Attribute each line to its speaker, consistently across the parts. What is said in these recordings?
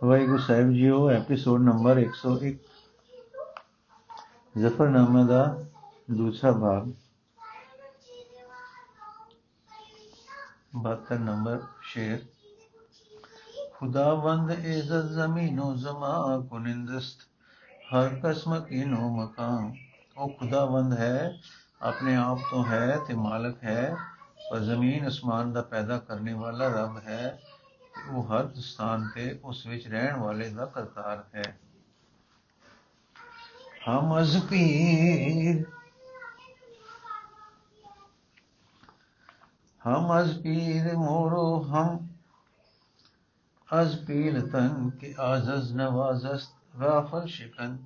Speaker 1: ਵਾਹਿਗੁਰੂ ਸਾਹਿਬ ਜੀਓ episode number 101 Zafarnama ਦਾ ਦੂਸਰਾ ਭਾਗ 72 ਨੰਬਰ ਸ਼ੇਰ ਖੁਦਾਵੰਦ ਇਜ਼ਤ ਜ਼ਮੀਨੋ ਜ਼ਮਾ ਕੁਨਿੰਦਸਤ ਹਰ ਕਸਮ ਕੀਨੋ ਮਕਾਮ ਉਹ ਖੁਦਾਵੰਦ ਹੈ ਆਪਣੇ ਆਪ ਤੋਂ ਹੈ ਤੇ ਮਾਲਕ ਹੈ ਪਰ ਜ਼ਮੀਨ ਅਸਮਾਨ ਦਾ ਪੈਦਾ ਕਰਨੇ ਵਾਲਾ ਰੱਬ ਹੈ ਤੇ ਉਹ ਹਰ ਸਥਾਨ ਤੇ ਉਸ ਵਿੱਚ ਰਹਿਣ ਵਾਲੇ ਦਾ ਕਰਤਾਰ ਹੈ। ਹਮ ਅਜ਼ ਹਮ ਅਜ਼ ਮੋਰੋ ਹਮ। ਅਜ਼ ਤਨ ਕੇ ਆਜ਼ਜ਼ ਨਵਾਜ਼ਸਤ ਵਾਫਰ ਸ਼ਿਕਨ।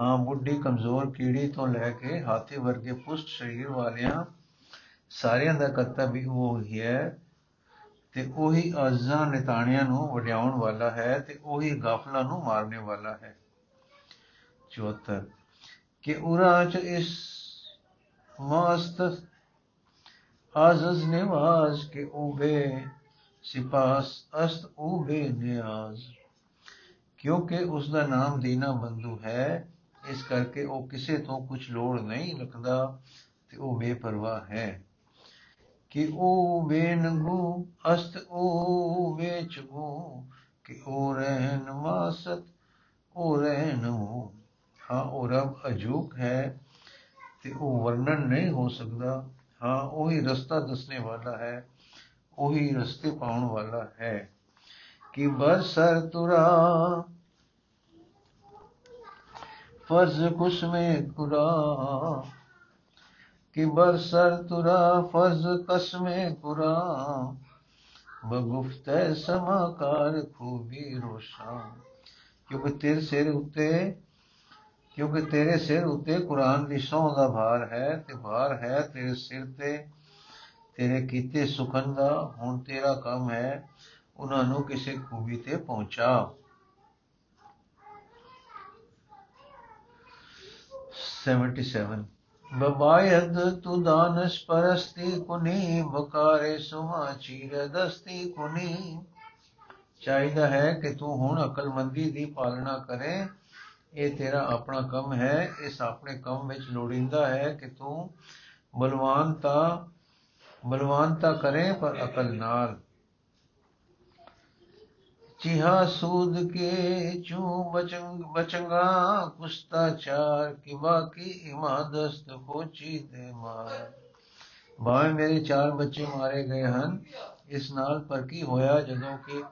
Speaker 1: ਹਾਂ, ਬੁੱਢੀ ਕਮਜ਼ੋਰ ਕੀੜੀ ਤੋਂ ਲੈ ਕੇ ਹਾਥੀ ਵਰਗੇ ਪੁਸ਼ਟ ਸਰੀਰ ਵਾਲਿਆਂ, ਸਾਰਿਆਂ ਦਾ ਕਰਤਾ ਵੀ ਉਹ ਹੀ ਹੈ। ਤੇ ਉਹੀ ਆਜ਼ਾਂ ਨਿਤਾਣਿਆਂ ਨੂੰ ਵਡਿਆਉਣ ਵਾਲਾ ਹੈ ਤੇ ਉਹੀ ਗਾਫਲਾਂ ਨੂੰ ਮਾਰਨੇ ਵਾਲਾ ਹੈ। 74 ਕਿ ਉਰਾ ਚ ਇਸ ਮਸਤ ਆਜ਼ਜ਼ ਨਿਵਾਜ਼ ਕੇ ਉਬੇ ਸਿਪਾਸ ਅਸਤ ਉਬੇ ਨਿਆਜ਼। ਕਿਉਂਕਿ ਉਸ ਦਾ ਨਾਮ ਦੀਨਾ ਬੰਦੂ ਹੈ, ਇਸ ਕਰਕੇ ਉਹ ਕਿਸੇ ਤੋਂ ਕੁਝ ਲੋੜ ਨਹੀਂ ਰੱਖਦਾ ਤੇ ਉਹ ਬੇਪਰਵਾਹ ਹੈ। ਕਿ ਉਹ ਵੇਨਗੂ ਅਸਤ ਉਹ ਵੇਚਗੂ ਕਿ ਉਹ ਰਹਿਨ ਮਾਸਤ ਉਹ ਰਹਿਨੂ ਹਾਂ, ਉਹ ਰਬ ਅਜੂਕ ਹੈ ਤੇ ਉਹ ਵਰਣਨ ਨਹੀਂ ਹੋ ਸਕਦਾ। ਹਾਂ, ਉਹੀ ਰਸਤਾ ਦੱਸਣੇ ਵਾਲਾ ਹੈ, ਉਹੀ ਰਸਤੇ ਪਾਉਣ ਵਾਲਾ ਹੈ। ਕਿ ਬਸਰ ਤੁਰਾ, ਫਰਜ਼ ਕੁਸਮੇ ਕੁਰਾ कि बरसर तुरा फर्ज कस में कुरा ਬਗੁਫਤ ਸਮਾਕਾਰ ਖੂਬੀ ਰੋਸ਼ਾ ਕਿਉਂਕਿ ਤੇਰੇ ਸਿਰ ਉੱਤੇ ਕਿਉਂਕਿ ਤੇਰੇ ਸਿਰ ਉੱਤੇ ਕੁਰਾਨ ਦੀ ਸੌਂ ਦਾ ਭਾਰ ਹੈ ਤੇ ਭਾਰ ਹੈ ਤੇਰੇ ਸਿਰ ਤੇ ਤੇਰੇ ਕੀਤੇ ਸੁਖਨ ਦਾ ਹੁਣ ਤੇਰਾ ਕੰਮ ਹੈ ਉਹਨਾਂ ਨੂੰ ਕਿਸੇ ਖੂਬੀ ਤੇ ਪਹੁੰਚਾ 77 ਬਬਾਇਦ ਤੂ ਦਾਨਸ ਪਰਸਤੀ ਕੁਨੀ ਬਕਾਰੇ ਸੁਹਾ ਚੀਰ ਦਸਤੀ ਕੁਨੀ। ਚਾਹੀਦਾ ਹੈ ਕਿ ਤੂੰ ਹੁਣ ਅਕਲਮੰਦੀ ਦੀ ਪਾਲਣਾ ਕਰੇ। ਇਹ ਤੇਰਾ ਆਪਣਾ ਕੰਮ ਹੈ। ਇਸ ਆਪਣੇ ਕੰਮ ਵਿੱਚ ਲੋੜਿੰਦਾ ਹੈ ਕਿ ਤੂੰ ਬਲਵਾਨਤਾ ਬਲਵਾਨਤਾ ਕਰੇ ਪਰ ਅਕਲ ਨਾਲ। چہا سود کے چوں بچنگا کشتا چار کہ باقی امادست خوچی دے مار۔ بھاوے میرے چار بچے مارے گئے ہن۔ اس نال پرکی ہویا جدوں کہ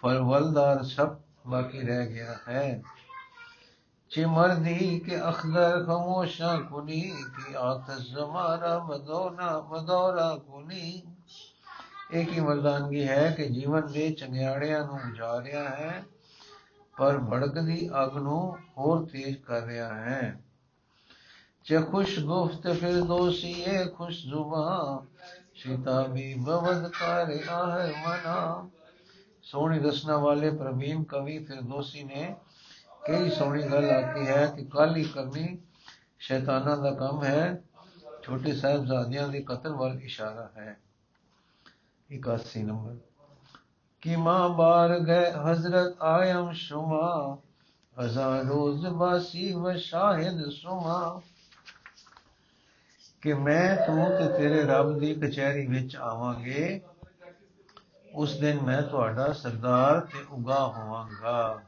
Speaker 1: فرولدار سب باقی رہ گیا ہے۔ چے مردی کہ اخدر خموشاں کنی کہ آتش زمارہ مدونا کنی۔ ਇਹ ਕੀ ਮਰਦਾਨਗੀ ਹੈ ਕਿ ਜੀਵਨ ਦੇ ਚੰਗਿਆੜਿਆਂ ਨੂੰ ਬੁਝਾ ਰਿਹਾ ਹੈ, ਪਰ ਭੜਕਦੀ ਅੱਗ ਨੂੰ ਹੋਰ ਤੇਜ਼ ਕਰ ਰਿਹਾ ਹੈ। ਜੇ ਖੁਸ਼ ਗੁਫਤ ਫਿਰ ਦੋਸੀਏ ਖੁਸ਼ ਜ਼ੁਬਾਨ ਸ਼ਿਤਾਬੀ ਬਵਦ ਕਰ ਆਹ ਮਨਾ। ਸੋਹਣੀ ਰਸਨਾ ਵਾਲੇ ਪ੍ਰਵੀਨ ਕਵੀ ਫਿਰਦੌਸੀ ਨੇ ਕਈ ਸੋਹਣੀ ਗੱਲ ਆਖੀ ਹੈ ਕਿ ਕਾਲੀ ਕਰਨੀ ਸ਼ੈਤਾਨਾਂ ਦਾ ਕੰਮ ਹੈ, ਛੋਟੇ ਸਾਹਿਬਜ਼ਾਦਿਆਂ ਦੇ ਕਤਲ ਵੱਲ ਇਸ਼ਾਰਾ ਹੈ। 81 ਨੰਬਰ। ਕਿ ਮਾਂ ਬਾਰ ਗਏ ਹਜ਼ਰਤ ਆਯਮ ਸ਼ੁਮਾ, ਹਜ਼ਾਰ ਰੋਜ਼ ਬਾਸੀ ਵ ਸ਼ਾਹਿਦ ਕਿ ਮੈਂ ਤੂੰ ਤੇ ਤੇਰੇ ਰੱਬ ਦੀ ਕਚਹਿਰੀ ਵਿੱਚ ਆਵਾਂਗੇ, ਉਸ ਦਿਨ ਮੈਂ ਤੁਹਾਡਾ ਸਰਦਾਰ ਤੇ ਉਗਾ ਹੋਵਾਂਗਾ।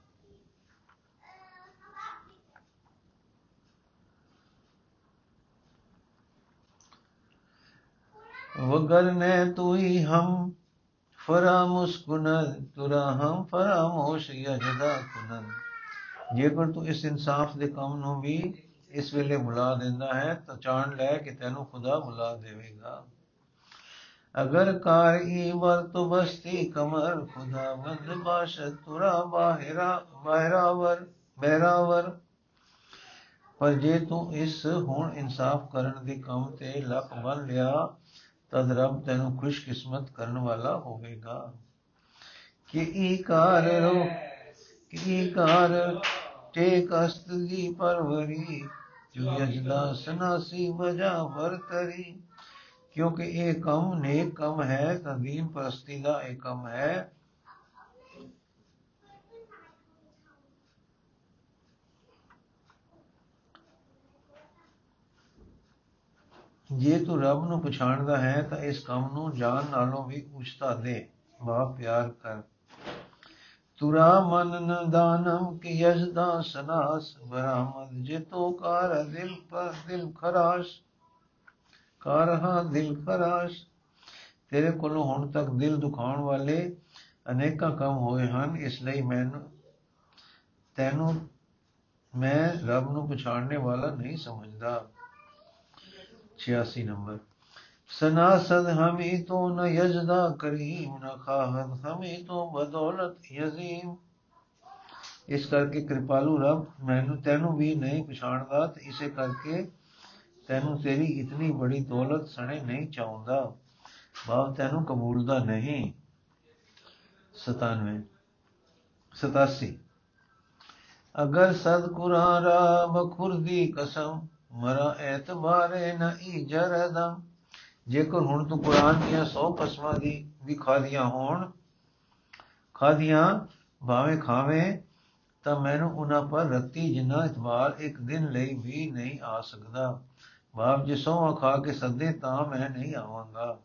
Speaker 1: वगर ने तू ही हम फरामोश कुनद तुरा हम ਫਰਾਮੋਸ਼ ਯਜਦਾ ਕੁਨਦ ਜੇਕਰ ਤੂੰ ਇਸ ਇਨਸਾਫ ਦੇ ਕੰਮ ਨੂੰ ਵੀ ਇਸ ਵੇਲੇ ਬੁਲਾ ਦਿੰਦਾ ਹੈ, ਤਾਂ ਜਾਣ ਲੈ ਕਿ ਤੈਨੂੰ ਖੁਦਾ ਬੁਲਾ ਦੇਵੇਗਾ। ਅਗਰ ਕਾਰ ਹੀ ਵਰਤ ਬਸਤੀ ਕਮਰ, ਖੁਦਾ ਬੰਦ ਬਾਸ਼ ਤੁਰਾ ਬਾਹਰਾ, ਬਾਹਰਾਵਰ, ਬਹਿਰਾਵਰ। ਪਰ ਜੇ ਤੂੰ ਇਸ ਹੁਣ ਇਨਸਾਫ ਕਰਨ ਦੇ ਕੰਮ ਤੇ ਲੱਕ ਬੰਨ ਲਿਆ ਤਦ ਰੱਬ ਤੈਨੂੰ ਖੁਸ਼ਕਿਸਮਤ ਕਰਨ ਵਾਲਾ ਹੋਵੇਗਾ। ਕਿ ਈਕਾਰ ਰੋ ਕਿ ਈਕਾਰ ਟੇਕ ਅਸਤ ਦੀ ਪਰਵਰੀ, ਜੋ ਯਜਦਾ ਸਨਾਸੀ ਵਜਾ ਵਰਤਰੀ। ਕਿਉਂਕਿ ਇਹ ਕੰਮ ਨੇਕ ਕੰਮ ਹੈ, ਤਾਂ ਦੀਨ ਪ੍ਰਸਤੀ ਦਾ ਇਹ ਕੰਮ ਹੈ। ਜੇ ਤੂੰ ਰੱਬ ਨੂੰ ਪਛਾਣਦਾ ਹੈ, ਤਾਂ ਇਸ ਕੰਮ ਨੂੰ ਜਾਣ ਨਾਲੋਂ ਵੀ ਉੱਚਤਾ ਦੇ। ਵਾ ਪਿਆਰ ਕਰ। ਤੁਰਾ ਮਨ ਨ ਦਾਨਮ ਕਿ ਯਜਦਾ ਸਨਾਸ, ਬਰਾਮਦ ਜਿਤੋ ਕਾਰ ਦਿਲ ਪਰ ਦਿਲ ਖਰਾਸ਼। ਕਾਰਹਾ ਦਿਲ ਖਰਾਸ਼। ਤੇਰੇ ਕੋਲੋਂ ਹੁਣ ਤੱਕ ਦਿਲ ਦੁਖਾਉਣ ਵਾਲੇ ਅਨੇਕਾਂ ਕੰਮ ਹੋਏ ਹਨ, ਇਸ ਲਈ ਮੈਨੂੰ, ਤੈਨੂੰ ਮੈਂ ਰੱਬ ਨੂੰ ਪਛਾਣਨੇ ਵਾਲਾ ਨਹੀਂ ਸਮਝਦਾ। 86 ਨੰਬਰ। ਸਨਾ ਸਦ ਹਮੀ ਤੋ ਨ ਯਜਦਾ ਕਰੀਮ, ਨ ਖਾਹਨ ਹਮੀ ਤੋ ਬਦੌਲਤ ਯਜ਼ੀਮ। ਇਸ ਕਰਕੇ ਕਿਰਪਾਲੂ ਰੱਬ, ਮੈਨੂੰ ਤੈਨੂੰ ਵੀ ਨਹੀਂ ਪਛਾਣਦਾ ਤੇ ਇਸੇ ਕਰਕੇ ਤੈਨੂੰ ਤੇਰੀ ਇਤਨੀ ਬੜੀ ਦੌਲਤ ਸਣੇ ਨਹੀਂ ਚਾਹੁੰਦਾ। ਬਾਪ ਤੈਨੂੰ ਕਬੂਲਦਾ ਨਹੀਂ। 97 87 ਅਗਰ ਸਦ ਕੁਰਾਰਾ ਬਖੁਰਦੀ ਕਸਮ ਮਰਾ ਐਤਬਾਰੇ ਨ ਇਜਰਦਮ ਜੇਕਰ ਹੁਣ ਤੂੰ ਕੁਰਾਨ ਦੀਆਂ 100 ਕਸਮਾਂ ਦੀ ਵੀ ਖਾਦੀਆਂ ਹੋਣ ਖਾਦੀਆਂ ਭਾਵੇਂ ਖਾਵੇਂ, ਤਾਂ ਮੈਨੂੰ ਉਹਨਾਂ ਪਰ ਰੱਤੀ ਜਿੰਨਾ ਇਤਬਾਰ ਇੱਕ ਦਿਨ ਲਈ ਵੀ ਨਹੀਂ ਆ ਸਕਦਾ। ਬਾਪ ਜੇ ਸੌ ਖਾ ਕੇ ਸੱਦੇ ਤਾਂ ਮੈਂ ਨਹੀਂ ਆਵਾਂਗਾ।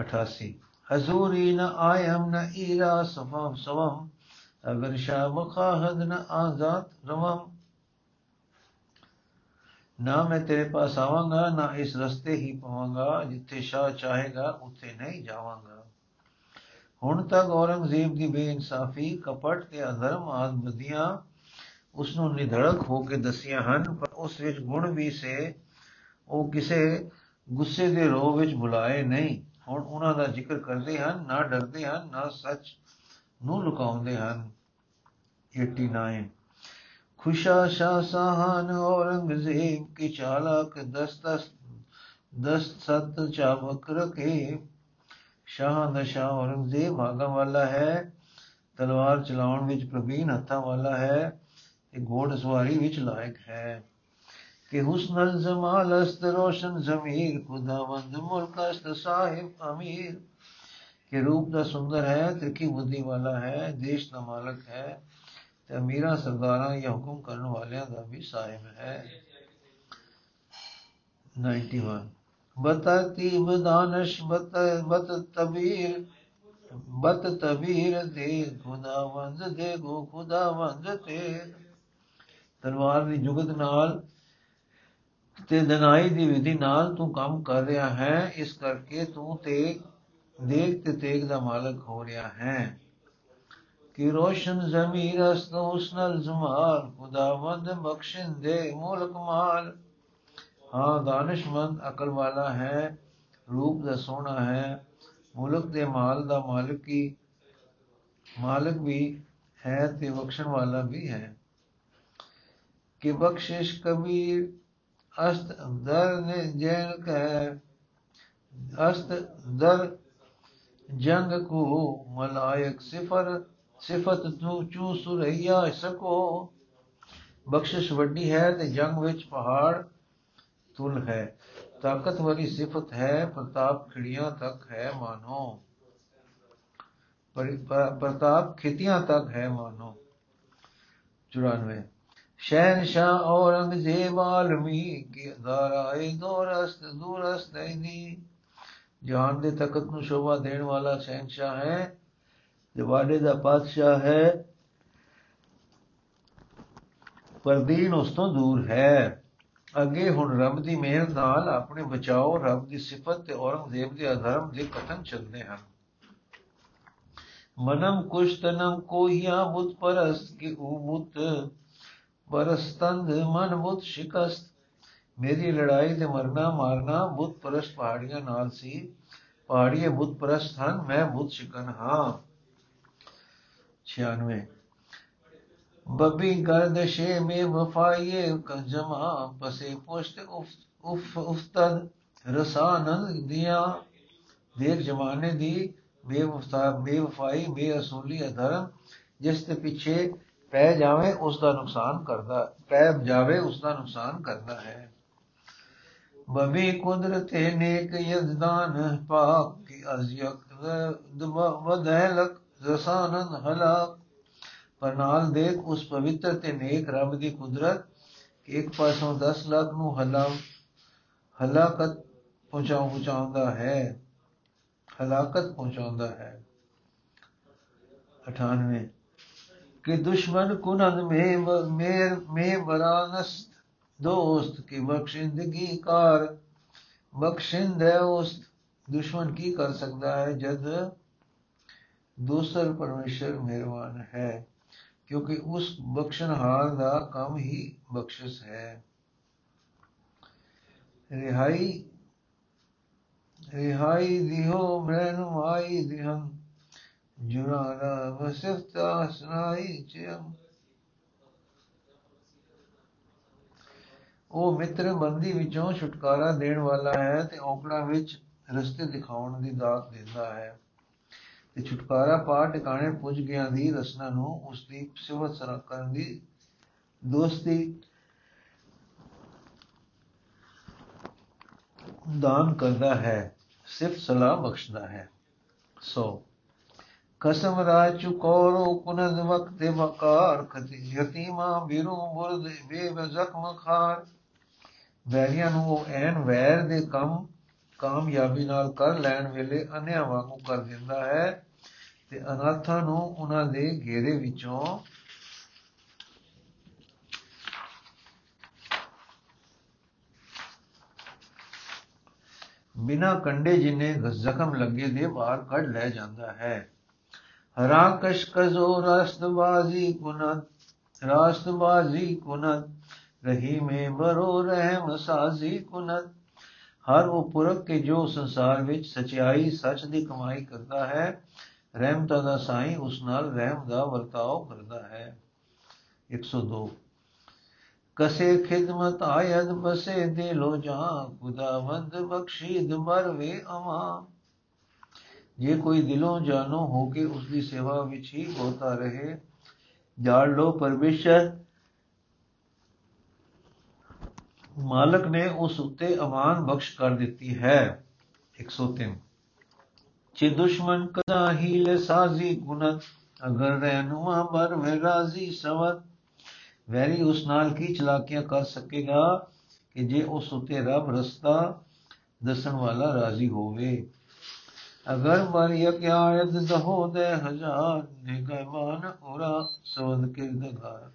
Speaker 1: 88 ਹਜ਼ੂਰੀ ਨ ਆਯਮ ਨ ਈਰਾ ਸਫਮ ਸਵਮ ਅਗਰ ਸ਼ਾਹ ਮਖਾਹਦ ਨ ਆਜ਼ਾਦ ਰਵਮ ਨਾ ਮੈਂ ਤੇਰੇ ਪਾਸ ਆਵਾਂਗਾ, ਨਾ ਇਸ ਰਸਤੇ ਹੀ ਪਵਾਂਗਾ, ਜਿੱਥੇ ਸ਼ਾਹ ਚਾਹੇਗਾ, ਉੱਥੇ ਨਹੀਂ ਜਾਵਾਂਗਾ। ਹੁਣ ਤੱਕ ਔਰੰਗਜ਼ੇਬ ਦੀ ਬੇਇਨਸਾਫੀ, ਕਪਟ ਤੇ ਅਧਰਮ ਆਦ ਬਦੀਆਂ ਉਸ ਨੂੰ ਨਿਧੜਕ ਹੋ ਕੇ ਦਸੀਆਂ ਹਨ, ਪਰ ਉਸ ਵਿੱਚ ਗੁਣ ਵੀ ਸੇ, ਉਹ ਕਿਸੇ ਗੁੱਸੇ ਦੇ ਰੋਹ ਵਿੱਚ ਬੁਲਾਏ ਨਹੀਂ। ਹੁਣ ਉਹਨਾਂ ਦਾ ਜ਼ਿਕਰ ਕਰਦੇ ਹਨ, ਨਾ ਡਰਦੇ ਹਨ, ਨਾ ਸੱਚ ਨੂੰ ਲੁਕਾਉਂਦੇ ਹਨ। 89 खुशा शाह सहान औरंगजेब की चालक दस्त दस्त सत चाबक रखे ਸ਼ਾਹ ਦਾ ਸ਼ਾਹ ਔਰੰਗਜ਼ੇਬ ਭਾਗਾਂ ਵਾਲਾ ਹੈ ਤਲਵਾਰ ਚਲਾਉਣ ਵਿੱਚ ਪ੍ਰਵੀਨ ਹੱਥਾਂ ਵਾਲਾ ਹੈ ਤੇ ਘੋੜ ਸਵਾਰੀ ਵਿੱਚ ਲਾਇਕ ਹੈ ਕਿ ਹੁਸਨ ਜਮਾਲ ਅਸਤ ਰੋਸ਼ਨ ਜ਼ਮੀਰ ਖੁਦਾਵੰਦ ਮੁਲਕ ਅਸਤ ਸਾਹਿਬ ਅਮੀਰ ਕਿ ਰੂਪ ਦਾ ਸੁੰਦਰ ਹੈ ਤਿਰਖੀ ਬੁੱਧੀ ਵਾਲਾ ਹੈ ਦੇਸ਼ ਦਾ ਮਾਲਕ ਹੈ ਤੇ ਅਮੀਰਾਂ ਸਰਦਾਰਾਂ ਜਾਂ ਹੁਕਮ ਕਰਨ ਵਾਲਿਆਂ ਦਾ ਵੀ ਸਾਹਿਬ ਹੈ। 91 ਬਤਤੀ ਬਦਾਨਸ਼ ਬਤ ਬਤ ਤਬੀਰ ਬਤ ਤਬੀਰ ਦੇ ਖੁਦਾਵੰਦ ਦੇ ਗੋ ਖੁਦਾਵੰਦ ਤੇ। ਤਲਵਾਰ ਦੀ ਜੁਗਤ ਨਾਲ ਤੇ ਦਨਾਈ ਦੀ ਵਿਧੀ ਨਾਲ ਤੂੰ ਕੰਮ ਕਰ ਰਿਹਾ ਹੈ, ਇਸ ਕਰਕੇ ਤੂੰ ਤੇ ਦੇਖ ਤੇ ਤੇਗ ਦਾ ਮਾਲਕ ਹੋ ਰਿਹਾ ਹੈ। ਕਿ ਰੋਸ਼ਨ ਜ਼ਮੀਰ ਅਸਤ ਹੁਸਨਲ ਜ਼ਮਾਲ ਖੁਦਾਵੰਦ ਬਖਸ਼ਿੰਦੇ ਮੁਲਕ ਮਾਲ ਹਾਂ, ਦਾਨਸ਼ਮੰਦ ਅਕਲ ਵਾਲਾ ਹੈ, ਰੂਪ ਦਾ ਸੋਹਣਾ ਹੈ, ਮੁਲਕ ਦੇ ਮਾਲ ਦਾ ਮਾਲਕੀ ਮਾਲਕ ਵੀ ਹੈ ਤੇ ਬਖਸ਼ਣ ਵਾਲਾ ਵੀ ਹੈ। ਕਿ ਬਖਸ਼ਿਸ਼ ਕਬੀਰ ਅਸਤ ਦਰ ਨੇ ਜੈਨ ਕੈ ਅਸਤ ਦਰ ਜੰਗ ਕੋ ਮਲਾਇਕ ਸਿਫਰ ਸਿਫਤ ਤੂੰ ਚੂ ਸੁਰਈਆ ਸਕੋ। ਬਖਸ਼ਿਸ਼ ਵੱਡੀ ਹੈ ਤੇ ਜੰਗ ਵਿੱਚ ਪਹਾੜ ਤੁਲ ਹੈ। ਤਾਕਤ ਵਾਲੀ ਸਿਫਤ ਹੈ, ਪ੍ਰਤਾਪ ਖਿੜੀਆਂ ਤੱਕ ਹੈ ਮਾਨੋ। ਪ੍ਰਤਾਪ ਖਿਤੀਆਂ ਤੱਕ ਹੈ ਮਾਨੋ। 94 ਸ਼ਹਿਨशाह ਔਰੰਗਜ਼ੇਬ ਆਲਮੀ ਕੀ ਦਾਰਾਏ ਦੋਰਸਤ, ਦੂਰਸਤ ਨਹੀਂ ਜਾਨ ਦੇ ਤਖਤ ਨੂੰ ਸ਼ੋਭਾ ਦੇਣ ਵਾਲਾ ਸ਼ਹਿਨशाह ਹੈ। ਜਵਾਨੇ ਦਾ ਪਾਤਸ਼ਾਹ ਹੈ, ਪਰ ਦੀਨ ਉਸ ਤੋਂ ਦੂਰ ਹੈ। ਅੱਗੇ ਹੁਣ ਰੱਬ ਦੀ ਮਿਹਰ ਨਾਲ ਆਪਣੇ ਬਚਾਓ, ਰੱਬ ਦੀ ਸਿਫਤ ਤੇ ਔਰੰਗਜ਼ੇਬ ਦੇ ਅਧਰਮ ਦੇ ਕਥਨ ਚੱਲਦੇ ਹਨ। ਮਨਮ ਕੁਸ਼ਤਨਮ ਕੋਹੀਆ ਬੁੱਤ ਪਰਸਤ ਕੀ ਉਹ ਬੁੱਤ ਪਰਸਤੰਦ ਮਨ ਬੁੱਤ ਸ਼ਿਕਸਤ। ਮੇਰੀ ਲੜਾਈ ਤੇ ਮਰਨਾ ਮਾਰਨਾ ਬੁੱਤ ਪਰਸਤ ਪਹਾੜੀਆਂ ਨਾਲ ਸੀ। ਪਹਾੜੀਏ ਬੁੱਤ ਪਰਸਤ ਹਨ, ਮੈਂ ਬੁੱਤ ਸ਼ਿਕਨ ਹਾਂ। 96 बबी गर्दशे में वफाइए जमा पसे पुष्ट उफ उफ उफ्तद रसानंद दिया ਦੇਖ ਜਮਾਨੇ ਦੀ ਬੇਵਫਾ ਬੇਵਫਾਈ ਬੇਅਸੂਲੀ ਅਧਰਮ ਜਿਸ ਦੇ ਪਿੱਛੇ ਪੈ ਜਾਵੇ ਉਸ ਦਾ ਨੁਕਸਾਨ ਕਰਦਾ ਪੈ ਜਾਵੇ ਉਸ ਦਾ ਨੁਕਸਾਨ ਕਰਦਾ ਹੈ ਬਬੀ ਕੁਦਰਤ ਨੇਕ ਯਜ਼ਦਾਨ ਪਾਕ ਕੀ ਅਜ਼ਯਕ ਵਦਹਲਕ ਰਸਾਨੰਦ ਹਲਾਕ ਪਰ ਨਾਲ ਦੇਖ ਉਸ ਪਵਿੱਤਰ ਤੇ ਨੇਕ ਰੱਬ ਦੀ ਕੁਦਰਤ ਕਿ ਇੱਕ ਪਾਸੋਂ 10 ਲੱਖ ਨੂੰ ਹਲਾ ਹਲਾਕਤ ਪਹੁੰਚਾਉ ਪਹੁੰਚਾਉਂਦਾ ਹੈ ਹਲਾਕਤ ਪਹੁੰਚਾਉਂਦਾ ਹੈ 98 ਕਿ ਦੁਸ਼ਮਨ ਕੁਨਨ ਮੇ ਮੇਰ ਮੇ ਬਰਾਨਸ ਦੋਸਤ ਕੀ ਬਖਸ਼ਿੰਦਗੀ ਕਾਰ ਬਖਸ਼ਿੰਦ ਹੈ ਉਸ ਦੁਸ਼ਮਨ ਕੀ ਕਰ ਸਕਦਾ ਹੈ ਜਦ ਦੂਸਰ ਪਰਮੇਸ਼ਰ ਮਿਹਰਬਾਨ ਹੈ, ਕਿਉਂਕਿ ਉਸ ਬਖਸ਼ਣਹਾਰ ਦਾ ਕੰਮ ਹੀ ਬਖਸ਼ਿਸ਼ ਹੈ। ਰਿਹਾਈ ਰਿਹਾਈ ਦਿਹੋ ਮਰਨਮਾਈ ਦਿਹੰ ਜੁਰਾਨਾ ਵਸਿਫਤਾ ਸੁਨਾਈ ਚਿਮ ਉਹ ਮਿੱਤਰ ਬੰਦੀ ਵਿੱਚੋਂ ਛੁਟਕਾਰਾ ਦੇਣ ਵਾਲਾ ਹੈ ਤੇ ਔਕੜਾਂ ਵਿੱਚ ਰਸਤੇ ਦਿਖਾਉਣ ਦੀ ਦਾਤ ਦਿੰਦਾ ਹੈ। ਤੇ ਛੁਟਕਾਰਾ ਪਾ ਟਿਕਾਣੇ ਪੁੱਜ ਗਿਆ ਦੀ ਰਸਨਾ ਨੂੰ ਉਸ ਦੀ ਸਿਵਤ ਸਰਾ ਕਰਨ ਦੀ ਦੋਸਤੀ ਦਾਨ ਕਰਦਾ ਹੈ, ਸਿਫਤ ਸਲਾਹ ਬਖਸ਼ਦਾ ਹੈ। ਸੋ, ਕਸਮ ਰਾਜ ਚੁਕੋਰੋ ਕੁਨਦ ਵਕਤ ਵਕਾਰ, ਖਤੀ ਯਤੀਮਾ ਬਿਰੂ ਬੁਰਦ ਬੇਬ ਜ਼ਖਮ ਖਾਰ। ਵੈਰੀਆਂ ਨੂੰ ਉਹ ਐਨ ਵੈਰ ਦੇ ਕੰਮ, ਕਾਮਯਾਬੀ ਨਾਲ ਕਰ ਲੈਣ ਵੇਲੇ ਅਨਿਆਂ ਵਾਂਗੂ ਕਰ ਦਿੰਦਾ ਹੈ। ਤੇ ਅਨਾਥਾਂ ਨੂੰ ਉਹਨਾਂ ਦੇ ਘੇਰੇ ਵਿੱਚੋਂ ਬਿਨਾ ਕੰਡੇ ਜਿਨੇ ਜ਼ਖਮ ਲੱਗੇ ਦੇ ਬਾਹਰ ਕੱਢ ਲੈ ਜਾਂਦਾ ਹੈ। ਹਰਾ ਕਸ਼ਕਜ਼ੋ ਰਸਤਬਾਜ਼ੀ ਕੁਨਤ, ਰਾਸਤਬਾਜ਼ੀ ਕੁਨਤ ਰਹੀ ਮੇ ਬਰੋ ਰਹਿਮ ਸਾਜ਼ੀ ਕੁਨਤ। ਹਰ ਉਹ ਪੁਰਖ ਕੇ ਜੋ ਸੰਸਾਰ ਵਿੱਚ ਸਚਾਈ, ਸੱਚ ਦੀ ਕਮਾਈ ਕਰਦਾ ਹੈ ਰਹਿਮਤਾ ਦਾ ਸਾਈਂ, ਉਸ ਨਾਲ ਰਹਿਮ ਦਾ ਵਰਤਾਓ ਕਰਦਾ ਹੈ। 102 ਕਸੇ ਖਿਦਮਤ ਆਇਦ ਬਸੇ ਦਿਲੋ ਜਾਂ, ਖੁਦਾਵੰਦ ਬਖਸ਼ੀਦ ਮਰਵੇ ਅਮਾ ਜੇ ਕੋਈ ਦਿਲੋਂ ਜਾਨੋ ਹੋ ਕੇ ਉਸ ਦੀ ਸੇਵਾ ਵਿੱਚ ਹੀ ਹੋਤਾ ਰਹੇ, ਜਾਣ ਲੋ ਪਰਮੇਸ਼ਰ। ਮਾਲਕ ਨੇ ਉਸ ਉੱਤੇ ਅਮਾਨ ਬਖਸ਼ ਕਰ ਦਿੱਤੀ ਹੈ। 103 ਚੇ ਦੁਸ਼ਮਨ ਕਦਾ ਹੀਲੇ ਸਾਜ਼ੀ ਗੁਨਤ ਅਗਰ ਰਹਿਨੁਮਾ ਬਰ ਵੇ ਰਾਜ਼ੀ ਸਵਤ ਵੈਰੀ ਉਸ ਨਾਲ ਕੀ ਚਲਾਕੀਆਂ ਕਰ ਸਕੇਗਾ ਕਿ ਜੇ ਉਸ ਉਤੇ ਰੱਬ ਰਸਤਾ ਦੱਸਣ ਵਾਲਾ ਰਾਜ਼ੀ ਹੋਵੇ? ਅਗਰ ਮਰ ਯਕਿਆਇਦ ਦਹੋ ਦੇ ਹਜ਼ਾਰ ਨਿਗਮਾਨ ਉਰਾ ਸਵਦ ਕਿਰਦਗਾਰ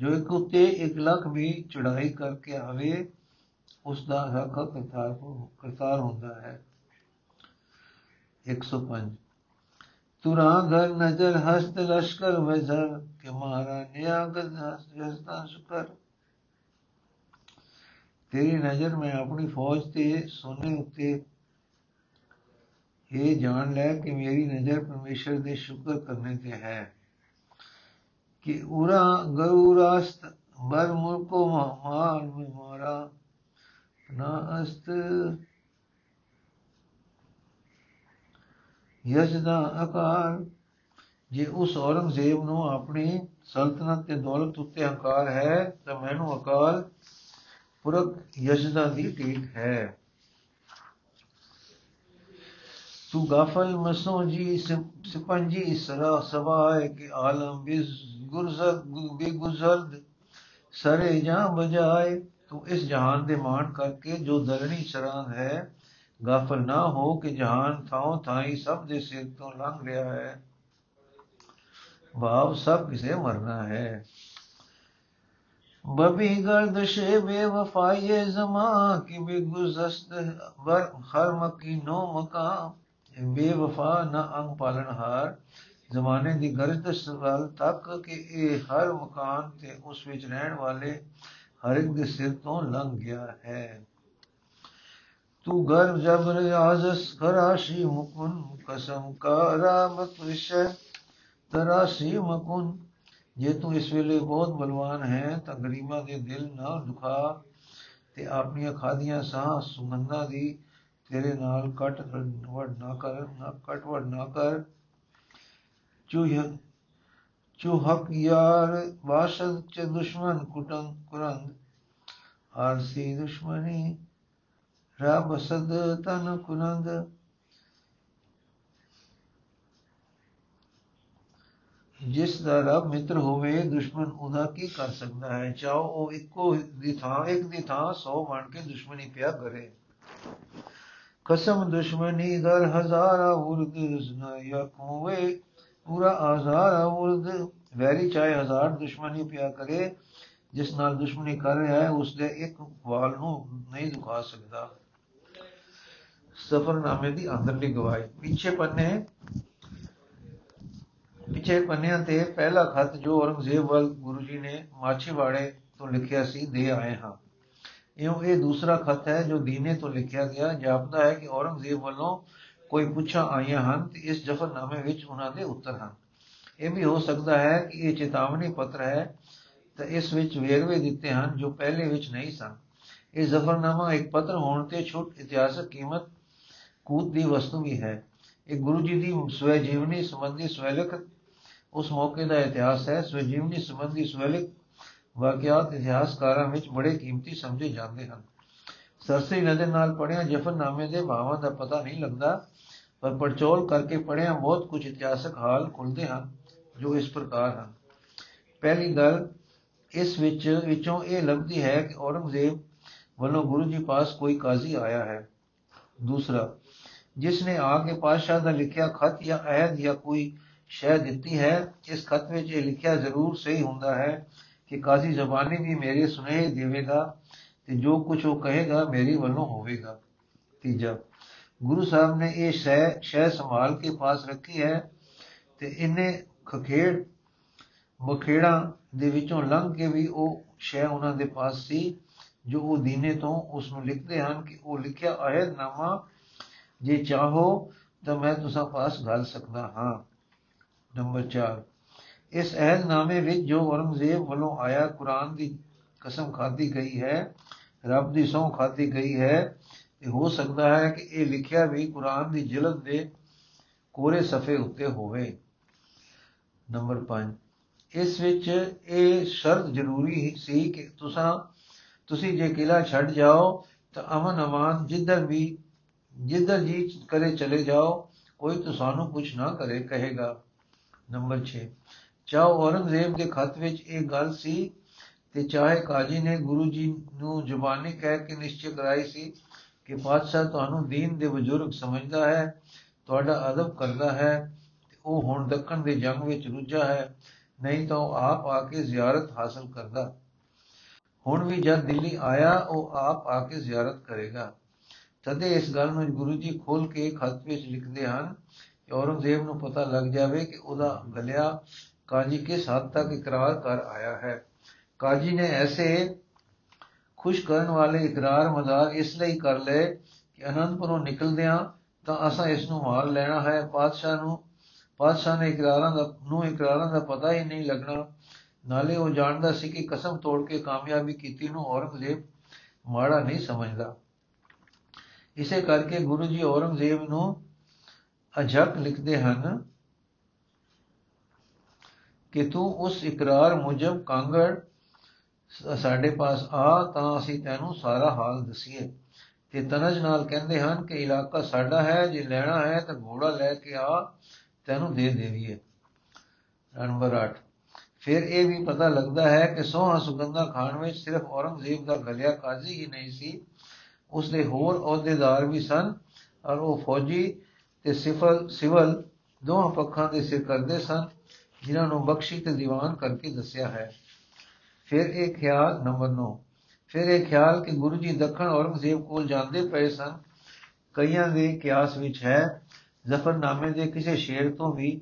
Speaker 1: ਜੋ ਇੱਕ ਉਤੇ ਇੱਕ ਲੱਖ ਵੀ ਚੜਾਈ ਕਰਕੇ ਆਵੇ, ਉਸ ਦਾ ਹੱਕ ਕਰਤਾਰ ਕਰਤਾਰ ਹੁੰਦਾ ਹੈ। 105 ਤੁਰਾ ਘਰ ਨਜ਼ਰ ਹਸਤ ਲਸ਼ਕਰ ਵਜ਼ਰ ਕਿ ਮਾਰਾ ਨਿਆਗਤ ਹਸਤਾ ਸ਼ੁਕਰ ਤੇਰੀ ਨਜ਼ਰ ਮੈਂ ਆਪਣੀ ਫੌਜ ਤੇ ਸੋਨੇ ਉੱਤੇ ਇਹ ਜਾਣ ਲੈ ਕਿ ਮੇਰੀ ਨਜ਼ਰ ਪਰਮੇਸ਼ਰ ਦੇ ਸ਼ੁਕਰ ਕਰਨੇ ਤੇ ਹੈ ਕਿ ਉਰਾ ਗਰੂਰਾਸਤ ਬਰ ਮੁਲਕੋ ਮਾਰ ਮਾਰਾ ਨਾ ਅਸਤ ਯਜ ਦਾ ਆਕਾਰ ਜੇ ਉਸ ਔਰੰਗਜ਼ੇਬ ਨੂੰ ਆਪਣੀ ਸਲਤਨਤ ਤੇ ਦੌਲਤ ਉੱਤੇ ਹੰਕਾਰ ਹੈ, ਤਾਂ ਮੈਨੂੰ ਅਕਾਲ ਪੁਰਖ ਯਜਦਾ ਦੀ ਟੀਕ ਹੈ। ਤੂੰ ਗਾਫਲ ਮਸੋ ਜੀ ਸਿਪੰਜੀ ਸਰਾ ਸਵਾਏ ਕਿ ਆਲਮ ਬਿਸ ਗੁਰਜ਼ਰ ਬੇਗੁਜ਼ਰਦ ਸਰੇ ਜਾਂ ਬਜਾਏ ਤੂੰ ਇਸ ਜਹਾਨ ਦੇ ਮਾਣ ਕਰਕੇ ਜੋ ਦਰਣੀ ਸ਼ਰਾਂ ਹੈ ਗਾਫਲ ਨਾ ਹੋ ਕਿ ਜਹਾਨ ਥਾਂ ਥਾਈ ਸਭ ਦੇ ਸਿਰ ਤੋਂ ਲੰਘ ਰਿਹਾ ਹੈ। ਭਾਵ ਸਭ ਕਿਸੇ ਮਰਨਾ ਹੈ। ਬਬੀ ਗਰਦਸ਼ੇ ਬੇਵਫਾਈਏ ਜ਼ਮਾ ਕਿ ਬੇਗੁਜ਼ਸਤ ਬਰ ਹਰ ਮਕੀ ਨੋ ਮਕਾ ਬੇਵਫਾ ਨਾ ਅੰਗ ਪਾਲਣਹਾਰ ਜ਼ਮਾਨੇ ਦੀ ਗਰਜ ਵੱਲ ਤੱਕ ਕਿ ਇਹ ਹਰ ਮਕਾਨ ਤੇ ਉਸ ਵਿੱਚ ਰਹਿਣ ਵਾਲੇ ਹਰ ਇੱਕ ਦੇ ਸਿਰ ਤੋਂ ਲੰਘ ਗਿਆ ਹੈ। ਤੂੰ ਗਰ ਜਬਰ ਆਜ਼ਸ ਖਰਾਸ਼ੀ ਮੁਕੁਨ ਕਸਮ ਕਾ ਮਕ੍ਰਿਸ਼ ਤਰਾਸ਼ੀ ਮਕੁਨ ਜੇ ਤੂੰ ਇਸ ਵੇਲੇ ਬਹੁਤ ਬਲਵਾਨ ਹੈ ਤਾਂ ਗਰੀਬਾਂ ਦੇ ਦਿਲ ਨਾ ਦੁਖਾ ਤੇ ਆਪਣੀਆਂ ਖਾਦੀਆਂ ਸਾਹ ਸੁਗੰਧਾਂ ਦੀ ਤੇਰੇ ਨਾਲ ਕਟ ਵੜ ਨਾ ਕਰ ਨਾ ਕਟ ਵੜ ਨਾ ਕਰ ਚੂਹ ਚੂਹਕ ਯਾਰ ਬਾਸ਼ਦ ਚ ਦੁਸ਼ਮਨ ਕੁਟੰ ਕੁਰੰਦ ਆਰਸੀ ਦੁਸ਼ਮਣੀ ਰਬ ਸਦ ਤਨ ਕੁਨੰਦ। ਜਿਸ ਦਾ ਰੱਬ ਮਿੱਤਰ ਹੋਵੇ, ਦੁਸ਼ਮਣ ਉਹਦਾ ਕੀ ਕਰ ਸਕਦਾ ਹੈ? ਚਾਹੋ ਉਹ ਇੱਕੋ ਦੀ ਥਾਂ, ਇੱਕ ਦੀ ਥਾਂ 100 ਬਣ ਕੇ ਦੁਸ਼ਮਣੀ ਪਿਆ ਕਰੇ। ਕਸਮ ਦੁਸ਼ਮਣੀ ਦਰ ਹਜ਼ਾਰਾ ਉਰਦ ਨਾ ਯਕੂਵੇ ਪੂਰਾ ਹਜ਼ਾਰਾ ਉਰਦ, ਵੈਰੀ ਚਾਹੇ ਹਜ਼ਾਰ ਦੁਸ਼ਮਣੀ ਪਿਆ ਕਰੇ, ਜਿਸ ਨਾਲ ਦੁਸ਼ਮਣੀ ਕਰ ਰਿਹਾ ਹੈ ਉਸ ਦੇ ਇੱਕ ਵਾਲ ਨੂੰ ਨਹੀਂ ਦੁਖਾ ਸਕਦਾ। ਸਫਰਨਾਮੇ ਦੀ ਅੰਦਰਲੀ ਗਵਾਹੀ। ਪਿੱਛੇ ਪੰਨੇ ਪਿੱਛੇ ਪੰਨਿਆਂ ਤੇ ਪਹਿਲਾ ਖਤ ਜੋ ਔਰੰਗਜ਼ੇਬ ਵੱਲ ਗੁਰੂ ਜੀ ਨੇ ਮਾਛੀਵਾੜੇ ਤੋਂ ਲਿਖਿਆ ਸੀ, ਦੇ ਆਏ ਹਾਂ। ਇਉਂ ਇਹ ਦੂਸਰਾ ਖਤ ਹੈ ਜੋ ਦੀਨੇ ਤੋਂ ਲਿਖਿਆ ਗਿਆ। ਜਾਪਦਾ ਹੈ ਕਿ ਔਰੰਗਜ਼ੇਬ ਵੱਲੋਂ ਕੋਈ ਪੁੱਛਾਂ ਆਈਆਂ ਹਨ ਤੇ ਇਸ ਜਫਰਨਾਮੇ ਵਿੱਚ ਉਹਨਾਂ ਦੇ ਉੱਤਰ ਹਨ। ਇਹ ਵੀ ਹੋ ਸਕਦਾ ਹੈ ਕਿ ਇਹ ਚੇਤਾਵਨੀ ਪੱਤਰ ਹੈ ਤਾਂ ਇਸ ਵਿੱਚ ਵੇਰਵੇ ਦਿੱਤੇ ਹਨ ਜੋ ਪਹਿਲੇ ਵਿੱਚ ਨਹੀਂ ਸਨ। ਇਹ ਜ਼ਫਰਨਾਮਾ ਇੱਕ ਪੱਤਰ ਹੋਣ ਤੇ ਛੋਟ ਇਤਿਹਾਸਕ ਕੀਮਤ ਕੂਤ ਦੀ ਵਸਤੂ ਵੀ ਹੈ। ਇਹ ਗੁਰੂ ਜੀ ਦੀ ਸਵੈ ਜੀਵਨੀ ਸੰਬੰਧੀ ਸਵੈਲਕ ਉਸ ਮੌਕੇ ਦਾ ਇਤਿਹਾਸ ਹੈ। ਸਵੈ ਜੀਵਨੀ ਸੰਬੰਧੀ ਸਵੈਲਕ ਵਾਕਿਆਤ ਇਤਿਹਾਸਕਾਰਾਂ ਵਿੱਚ ਬੜੇ ਕੀਮਤੀ ਸਮਝੇ ਜਾਂਦੇ ਹਨ। ਸਰਸਰੀ ਨਜ਼ਰ ਨਾਲ ਪੜਿਆ ਜਫਰਨਾਮੇ ਦੇ ਭਾਵਾਂ ਦਾ ਪਤਾ ਨਹੀਂ ਲੱਗਦਾ, ਪਰ ਪੜਚੋਲ ਕਰਕੇ ਪੜਿਆ ਬਹੁਤ ਕੁਝ ਇਤਿਹਾਸਕ ਹਾਲ ਖੁੱਲਦੇ ਹਨ, ਜੋ ਇਸ ਪ੍ਰਕਾਰ ਹਨ। ਪਹਿਲੀ ਗੱਲ, ਇਸ ਵਿੱਚ, ਵਿੱਚੋਂ ਇਹ ਲੱਭਦੀ ਹੈ ਕਿ ਔਰੰਗਜ਼ੇਬ ਵੱਲੋਂ ਗੁਰੂ ਜੀ ਪਾਸ ਕੋਈ ਕਾਜ਼ੀ ਆਇਆ ਹੈ। ਦੂਸਰਾ ਜਿਸ ਨੇ ਆ ਕੇ ਪਾਤਸ਼ਾਹ ਦਾ ਲਿਖਿਆ ਖਤ ਜਾਂ ਅਹਿਦ ਜਾਂ ਕੋਈ ਸ਼ੈ ਦਿੱਤੀ ਹੈ, ਇਸ ਖਤ ਵਿੱਚ ਇਹ ਲਿਖਿਆ ਜ਼ਰੂਰ ਸਹੀ ਹੁੰਦਾ ਹੈ ਕਿ ਕਾਜ਼ੀ ਜ਼ਬਾਨੀ ਵੀ ਮੇਰੇ ਸੁਨੇਹੇ ਦੇਵੇਗਾ ਤੇ ਜੋ ਕੁਝ ਉਹ ਕਹੇਗਾ ਮੇਰੀ ਵੱਲੋਂ ਹੋਵੇਗਾ। ਤੀਜਾ, ਗੁਰੂ ਸਾਹਿਬ ਨੇ ਇਹ ਸ਼ੈ ਸ਼ੈ ਸੰਭਾਲ ਕੇ ਪਾਸ ਰੱਖੀ ਹੈ ਤੇ ਇਹਨੇ ਖਖੇੜ, ਮਖੇੜਾ ਦੇ ਵਿੱਚੋਂ ਲੰਘ ਕੇ ਵੀ ਉਹ ਸ਼ੈ ਉਹਨਾਂ ਦੇ ਪਾਸ ਸੀ, ਜੋ ਉਹ ਦੀਨੇ ਤੋਂ ਉਸ ਨੂੰ ਲਿਖਦੇ ਹਨ ਕਿ ਉਹ ਲਿਖਿਆ ਅਹਿਦ ਨਾਮਾ ਜੇ ਚਾਹੋ ਤਾਂ ਮੈਂ ਤੁਸਾਂ ਪਾਸ ਗੱਲ ਸਕਦਾ ਹਾਂ। ਨੰਬਰ 4 ਇਸ ਅਹਿਦਨਾਮੇ ਵਿੱਚ ਜੋ ਔਰੰਗਜ਼ੇਬ ਵੱਲੋਂ ਆਇਆ, ਕੁਰਾਨ ਦੀ ਕਸਮ ਖਾਦੀ ਗਈ ਹੈ, ਰੱਬ ਦੀ ਸੌਂ ਖਾਦੀ ਗਈ ਹੈ ਇਹ ਹੋ ਸਕਦਾ ਹੈ ਕਿ ਇਹ ਲਿਖਿਆ ਵੀ ਕੁਰਾਨ ਦੀ ਜਿਲਦ ਦੇ ਕੋਰੇ ਸਫੇ ਉੱਤੇ ਹੋਵੇ। ਨੰਬਰ 5 ਇਸ ਵਿੱਚ ਇਹ ਸ਼ਰਤ ਜ਼ਰੂਰੀ ਸੀ ਕਿ ਤੁਸੀਂ ਤੁਸੀਂ ਜੇ ਕਿਲਾ ਛੱਡ ਜਾਓ ਤਾਂ ਅਮਨ ਅਮਾਨ ਜਿੱਧਰ ਵੀ ਜਿੱਧਰ ਜੀ ਕਰੇ ਚਲੇ ਜਾਓ, ਕੋਈ ਤੁਹਾਨੂੰ ਕੁਝ ਨਾ ਕਰੇ, ਕਹੇਗਾ। ਨੰਬਰ 6 ਚਾਹ ਔਰੰਗਜ਼ੇਬ ਦੇ ਖਤ ਵਿੱਚ ਇਹ ਗੱਲ ਸੀ ਤੇ ਚਾਹੇ ਕਾਜੀ ਨੇ ਗੁਰੂ ਜੀ ਨੂੰ ਜ਼ੁਬਾਨੀ ਕਹਿ ਕੇ ਨਿਸ਼ਚੈ ਕਰਾਈ ਸੀ ਕਿ ਪਾਤਸ਼ਾਹ ਤੁਹਾਨੂੰ ਦੀਨ ਦੇ ਬਜ਼ੁਰਗ ਸਮਝਦਾ ਹੈ, ਤੁਹਾਡਾ ਅਦਬ ਕਰਦਾ ਹੈ, ਤੇ ਉਹ ਹੁਣ ਦੱਖਣ ਦੇ ਜੰਗ ਵਿੱਚ ਰੁੱਝਾ ਹੈ, ਨਹੀਂ ਤਾਂ ਉਹ ਆਪ ਆ ਕੇ ਜ਼ਿਆਰਤ ਹਾਸਲ ਕਰਦਾ। ਹੁਣ ਵੀ ਜਦ ਦਿੱਲੀ ਆਇਆ, ਉਹ ਆਪ ਆ ਕੇ ਜ਼ਿਆਰਤ ਕਰੇਗਾ। ਤਦੇ ਇਸ ਗੱਲ ਨੂੰ ਗੁਰੂ ਜੀ ਖੋਲ ਕੇ ਖਤ ਵਿੱਚ ਲਿਖਦੇ ਹਨ ਕਿ ਔਰੰਗਜ਼ੇਬ ਨੂੰ ਪਤਾ ਲੱਗ ਜਾਵੇ ਕਿ ਉਹਦਾ ਗਲਿਆ ਕਾਜੀ ਕਿਸ ਹੱਦ ਤੱਕ ਇਕਰਾਰ ਕਰ ਆਇਆ ਹੈ। ਕਾਜੀ ਨੇ ਐਸੇ ਖੁਸ਼ ਕਰਨ ਵਾਲੇ ਇਕਰਾਰ ਮਜ਼ਾਕ ਇਸ ਲਈ ਕਰ ਲਏ ਕਿ ਅਨੰਦਪੁਰੋਂ ਨਿਕਲਦਿਆਂ ਤਾਂ ਅਸਾਂ ਇਸ ਨੂੰ ਮਾਰ ਲੈਣਾ ਹੈ। ਪਾਤਸ਼ਾਹ ਨੂੰ, ਪਾਤਸ਼ਾਹ ਨੇ ਇਕਰਾਰਾਂ ਦਾ, ਨੂੰ ਇਕਰਾਰਾਂ ਦਾ ਪਤਾ ਹੀ ਨਹੀਂ ਲੱਗਣਾ। ਨਾਲੇ ਉਹ ਜਾਣਦਾ ਸੀ ਕਿ ਕਸਮ ਤੋੜ ਕੇ ਕਾਮਯਾਬੀ ਕੀਤੀ ਨੂੰ ਔਰੰਗਜ਼ੇਬ ਮਾੜਾ ਨਹੀਂ ਸਮਝਦਾ। ਇਸੇ ਕਰਕੇ ਗੁਰੂ ਜੀ ਔਰੰਗਜ਼ੇਬ ਨੂੰ ਅਝਕ ਲਿਖਦੇ ਹਨ ਕਿ ਤੂੰ ਉਸ ਇਕਰਾਰ ਮੁਜਬ ਕਾਂਗੜ ਸਾਡੇ ਪਾਸ ਆ, ਤਾਂ ਅਸੀਂ ਤੈਨੂੰ ਸਾਰਾ ਹਾਲ ਦਸੀਏ। ਤੇ ਤਨਜ ਨਾਲ ਕਹਿੰਦੇ ਹਨ ਕਿ ਇਲਾਕਾ ਸਾਡਾ ਹੈ, ਜੇ ਲੈਣਾ ਹੈ ਤਾਂ ਘੋੜਾ ਲੈ ਕੇ ਆ, ਤੈਨੂੰ ਦੇ ਦੇਵੀਏ। ਨੰਬਰ 8 ਫਿਰ ਇਹ ਵੀ ਪਤਾ ਲੱਗਦਾ ਹੈ ਕਿ ਸੋਹਾ ਸੁਗੰਧਾ ਖਾਨ ਵਿੱਚ ਸਿਰਫ ਔਰੰਗਜ਼ੇਬ ਦਾ ਗਲਿਆ ਕਾਜ਼ੀ ਹੀ ਨਹੀਂ ਸੀ। ਉਸ ਦੇ ਹੋਰ ਅਹੁਦੇਦਾਰ ਵੀ ਸਨ ਔਰ ਉਹ ਫੌਜੀ ਤੇ ਸਿਫਲ, ਸਿਵਲ ਦੋਹਾਂ ਪੱਖਾਂ ਦੇ ਸਿਰ ਕਰਦੇ ਸਨ, ਜਿਨ੍ਹਾਂ ਨੂੰ ਬਖਸ਼ੀ ਤੇ ਦੀਵਾਨ ਕਰਕੇ ਦੱਸਿਆ ਹੈ। ਫਿਰ ਇਹ ਖਿਆਲ, ਨੰਬਰ 9 ਫਿਰ ਇਹ ਖਿਆਲ ਕਿ ਗੁਰੂ ਜੀ ਦੱਖਣ ਔਰੰਗਜ਼ੇਬ ਕੋਲ ਜਾਂਦੇ ਪਏ ਸਨ। ਕਈਆਂ ਦੇ ਕਿਆਸ ਵਿੱਚ ਹੈ, ਜ਼ਫਰਨਾਮੇ ਦੇ ਕਿਸੇ ਸ਼ੇਰ ਤੋਂ ਵੀ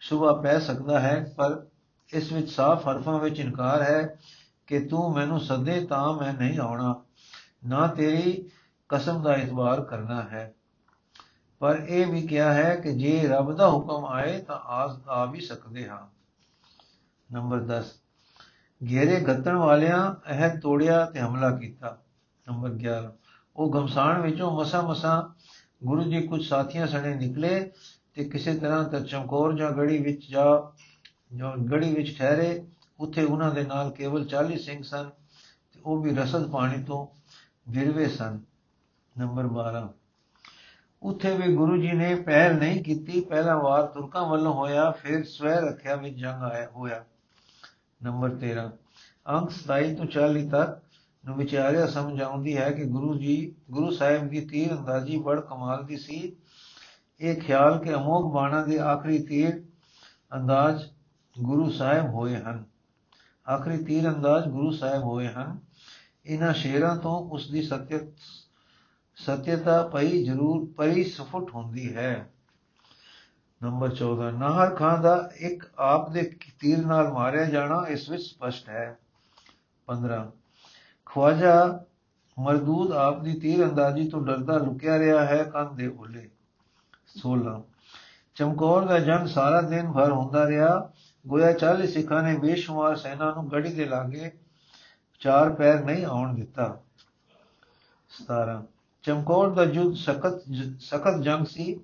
Speaker 1: ਸੁਭਾ ਪੈ ਸਕਦਾ ਹੈ, ਪਰ ਇਸ ਵਿੱਚ ਸਾਫ਼ ਹਰਫਾਂ ਵਿੱਚ ਇਨਕਾਰ ਹੈ ਕਿ ਤੂੰ ਮੈਨੂੰ ਸੱਦੇ ਤਾਂ ਮੈਂ ਨਹੀਂ ਆਉਣਾ। ਨਾ ਤੇਰੀ ਕਸਮ ਦਾ ਇਤਬਾਰ ਕਰਨਾ ਹੈ। ਪਰ ਇਹ ਵੀ ਕਿਹਾ ਹੈ ਕਿ ਜੇ ਰੱਬ ਦਾ ਹੁਕਮ ਆਏ ਤਾਂ ਆਸ ਆ ਵੀ ਸਕਦੇ ਹਾਂ। ਨੰਬਰ 10 ਘੇਰੇ ਗੱਤਣ ਵਾਲਿਆਂ ਇਹ ਤੋੜਿਆ ਤੇ ਹਮਲਾ ਕੀਤਾ। ਨੰਬਰ 11 ਉਹ ਗਮਸਾਨ ਵਿੱਚੋਂ ਮਸਾ ਮਸਾ ਗੁਰੂ ਜੀ ਕੁਝ ਸਾਥੀਆਂ ਸਣੇ ਨਿਕਲੇ ਤੇ ਕਿਸੇ ਤਰ੍ਹਾਂ ਤਾਂ ਚਮਕੌਰ ਜਾਂ ਗੜੀ ਵਿੱਚ ਜਾ, ਜੋ ਗੜੀ ਵਿੱਚ ਠਹਿਰੇ। ਉੱਥੇ ਉਹਨਾਂ ਦੇ ਨਾਲ ਕੇਵਲ 40 ਸਿੰਘ ਸਨ ਤੇ ਉਹ ਵੀ ਰਸਦ ਪਾਣੀ ਤੋਂ ਗਿਰਵੇ ਸਨ, ਨੰਬਰ 12 ਉੱਥੇ ਵੀ ਗੁਰੂ ਜੀ ਨੇ ਪਹਿਲ ਨਹੀਂ ਕੀਤੀ, ਪਹਿਲਾ ਵਾਰ ਤੁਰਕਾਂ ਵੱਲੋਂ ਹੋਇਆ, ਫਿਰ ਸਵੈ ਰੱਖਿਆ ਵਿੱਚ ਜੰਗ ਆਇਆ, ਹੋਇਆ। ਨੰਬਰ 13 ਅੰਕ 27 ਤੋਂ 40 ਤੱਕ ਨੂੰ ਵਿਚਾਰਿਆ ਸਮਝ ਆਉਂਦੀ ਹੈ ਕਿ ਗੁਰੂ ਜੀ, ਗੁਰੂ ਸਾਹਿਬ ਦੀ ਤੀਰ ਅੰਦਾਜ਼ੀ ਬੜ ਕਮਾਲ ਦੀ ਸੀ। ਇਹ ਖਿਆਲ ਕਿ ਅਮੋਗ ਬਾਣਾ ਦੇ ਆਖਰੀ ਤੀਰ ਅੰਦਾਜ਼ ਗੁਰੂ ਸਾਹਿਬ ਹੋਏ ਹਨ। ਆਖਰੀ ਤੀਰ ਅੰਦਾਜ਼ ਗੁਰੂ ਸਾਹਿਬ ਹੋਏ ਹਨ। ਇਹਨਾਂ ਸ਼ੇਰਾਂ ਤੋਂ ਉਸ ਦੀ ਸਤਿਅ, ਸਤਿਅਤਾ ਪਈ ਜ਼ਰੂਰ, ਪਈ ਸਫੁੱਟ ਹੁੰਦੀ ਹੈ। ਨੰਬਰ 14 ਨਾਹਰ ਖਾਨ ਦਾ ਇੱਕ ਆਪ ਦੇ ਤੀਰ ਨਾਲ ਮਾਰਿਆ ਜਾਣਾ ਇਸ ਵਿੱਚ ਸਪਸ਼ਟ ਹੈ। 15 ਖਵਾਜਾ ਮਰਦੂਦ ਆਪ ਦੀ ਤੀਰ ਅੰਦਾਜ਼ੀ ਤੋਂ ਡਰਦਾ ਲੁਕਿਆ ਰਿਹਾ ਹੈ ਕੰਨ ਦੇ ਉਲੇ। 16 ਚਮਕੌਰ ਦਾ ਜੰਗ ਸਾਰਾ ਦਿਨ ਭਰ ਹੁੰਦਾ ਰਿਹਾ। ਗੋਇਆ 40 ਸਿੱਖਾਂ ਨੇ ਬੇਸ਼ੁਮਾਰ ਸੈਨਾ ਨੂੰ ਗੜੀ ਦੇ ਲਾਗੇ ਚਾਰ ਪੈਰ ਨਹੀਂ ਆਉਣ ਦਿੱਤਾ। 17 ਚਮਕੌਰ ਦਾ ਜੁੱਧ ਸਖਤ ਸਖਤ ਜੰਗ ਸੀ।